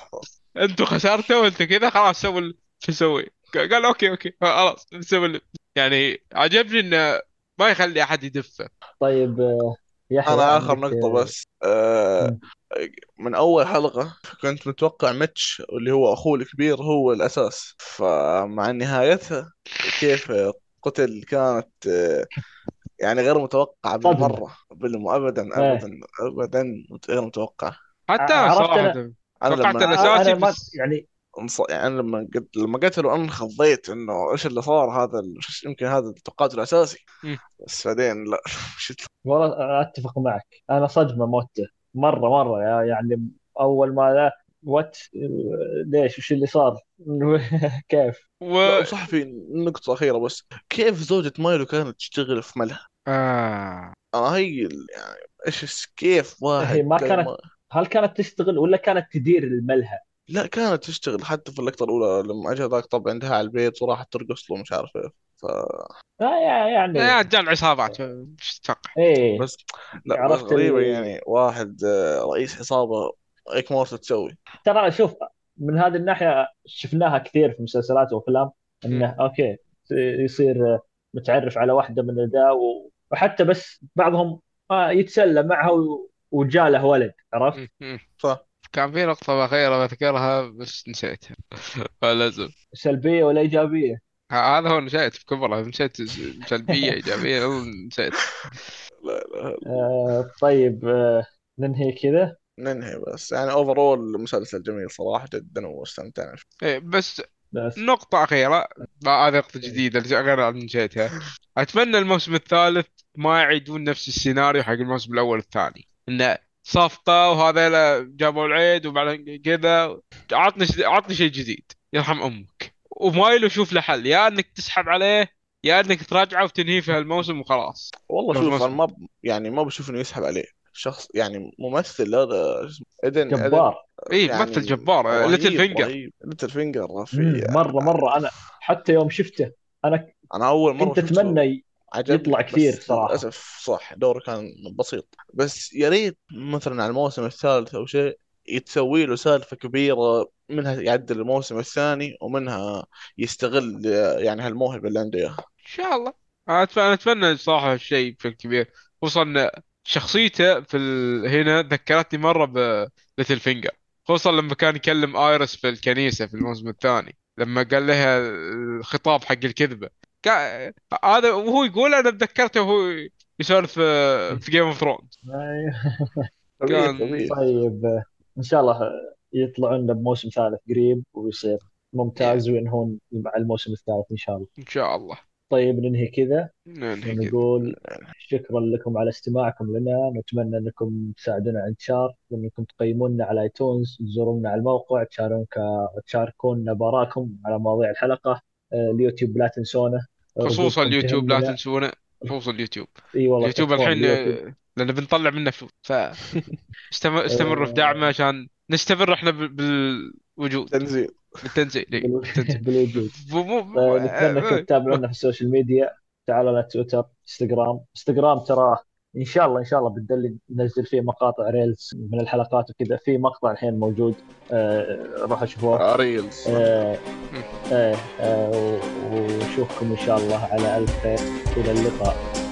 أنتوا خسرتوا وانت كذا خلاص سوي ال- شو أسوي؟ قال okay okay. خلاص نسوي يعني عجبني إنه ما يخلي أحد يدفه. طيب آه، يحيى أنا آخر نقطة آه، بس. آه. من أول حلقة كنت متوقع ميتش اللي هو أخوه الكبير هو الأساس. فمع نهايتها كيف قتل كانت آه، يعني غير متوقعة. بالمرة بالم ابدا إيه. ابدا ابدا غير متوقعة. حتى أنا عرفت صراحة. أنا- أنا توقعت أنا ما بس- يعني انص... يعني أنا لما قد... لما قتلوا أنا انخضيت إنه إيش اللي صار هذا ال... يمكن هذا توقعته الأساسي. مم. بس بعدين لا. والله أتفق معك. أنا صدمة موتة مرة مرة. يا- يعني أول ما لا وات ليش؟ وش اللي صار؟ كيف؟ صح في نقطة أخيرة بس. كيف زوجة مايلو كانت تشتغل في ملهى؟ آه. أنا هي ال- يعني إيش كيف واحد هي ما كانت- هل كانت تشتغل ولا كانت تدير الملهى؟ لا كانت تشتغل حتى في اللقطة الأولى لما أجى ذاك طب عندها على البيت وراحت ترقص له مش عارف إيه. ف آه يعني يا رجال عصابات. إيش تتوقع؟ إيه. بس لا بس عرفت غريبة ال- يعني واحد آه، رئيس عصابة هيك مرته تسوي. ترى شوف من هذه الناحية شفناها كثير في مسلسلات وأفلام إنه أوكي يصير متعرف على واحدة من ذا و- وحتى بس بعضهم يتسلى معها و- وجاله ولد عرفت؟ صح. كان في نقطة أخيرة بذكرها بس نسيتها. لازم سلبية ولا إيجابية؟ هذا هو نسيت في كبره نسيت سلبية إيجابية نسيت. لا لا آه طيب آه ننهي كذا. ننهي بس. يعني overall مسلسل جميل صراحة جدا واستمتعنا فيه. إيه بس بس. نقطة أخيرة ما- هذه نقطة جديدة اللي غير عن نسيتها أتمنى الموسم الثالث ما يعيدون نفس السيناريو حق الموسم الأول والثاني إنه صفقة وهذا جابوا العيد وبعدين كذا. عطني عطني شيء جديد. يرحم أمك. ومايلو شوف له حل. يا إنك تسحب عليه يا إنك تراجعه وتنهيه في هالموسم وخلاص. والله شوف. أنا ما ب... يعني ما بشوف إنه يسحب عليه. شخص يعني ممثل هذا اسمه إيدن جبار. إيه يعني ممثل جبار Littlefinger Littlefinger في مرة مرة. أنا حتى يوم شفته أنا أنا أول مرة كنت أتمنى يطلع كثير بس صراحة. للأسف صح دوره كان بسيط. بس يا ريت مثلا على الموسم الثالث أو شيء يتسوي له سالفة كبيرة منها يعدل الموسم الثاني ومنها يستغل يعني هالموهبة اللي عنده إياها. إن شاء الله. أنا أتمنى صراحة هالشيء بشكل كبير خصوصا شخصيته في ال... هنا ذكرتني مرة ب Littlefinger خصوصا لما كان يكلم ايرس في الكنيسة في الموسم الثاني لما قال لها الخطاب حق الكذبة. كا- هذا وهو يقول أنا تذكرته وهو يسولف في Game of Thrones كان- طيب إن شاء الله يطلعون لنا بموسم ثالث قريب ويصير ممتاز وينهون مع الموسم الثالث إن شاء الله. إن شاء الله. طيب ننهي كذا. ننهي ونقول شكرا لكم على استماعكم لنا. نتمنى أنكم تساعدونا على انتشار وأنكم تقيمونا على iTunes تزورونا على الموقع تشاركون تشاركونا باراءكم على مواضيع الحلقة. آه، اليوتيوب لا تنسونا خصوصا اليوتيوب لا. تنسونا خصوصا اليوتيوب. إي والله اليوتيوب الحين اليوتيوب. آه، لأن بنطلع منه فلوس ف استمر استمروا في دعمه عشان نستمر إحنا بال- بالوجود. تنزيل. بالتنزيل بالوجود آه، نتمنى انكم آه، تتابعونا في ال social media. تعالوا على تويتر إنستغرام. إنستغرام ترى إن شاء الله إن شاء الله بدل ننزل فيه مقاطع reels من الحلقات وكذا. في مقطع الحين موجود. آه، روحوا شوفوه reels. آه، آه، آه، ونشوفكم إن شاء الله على ألف خير. إلى اللقاء.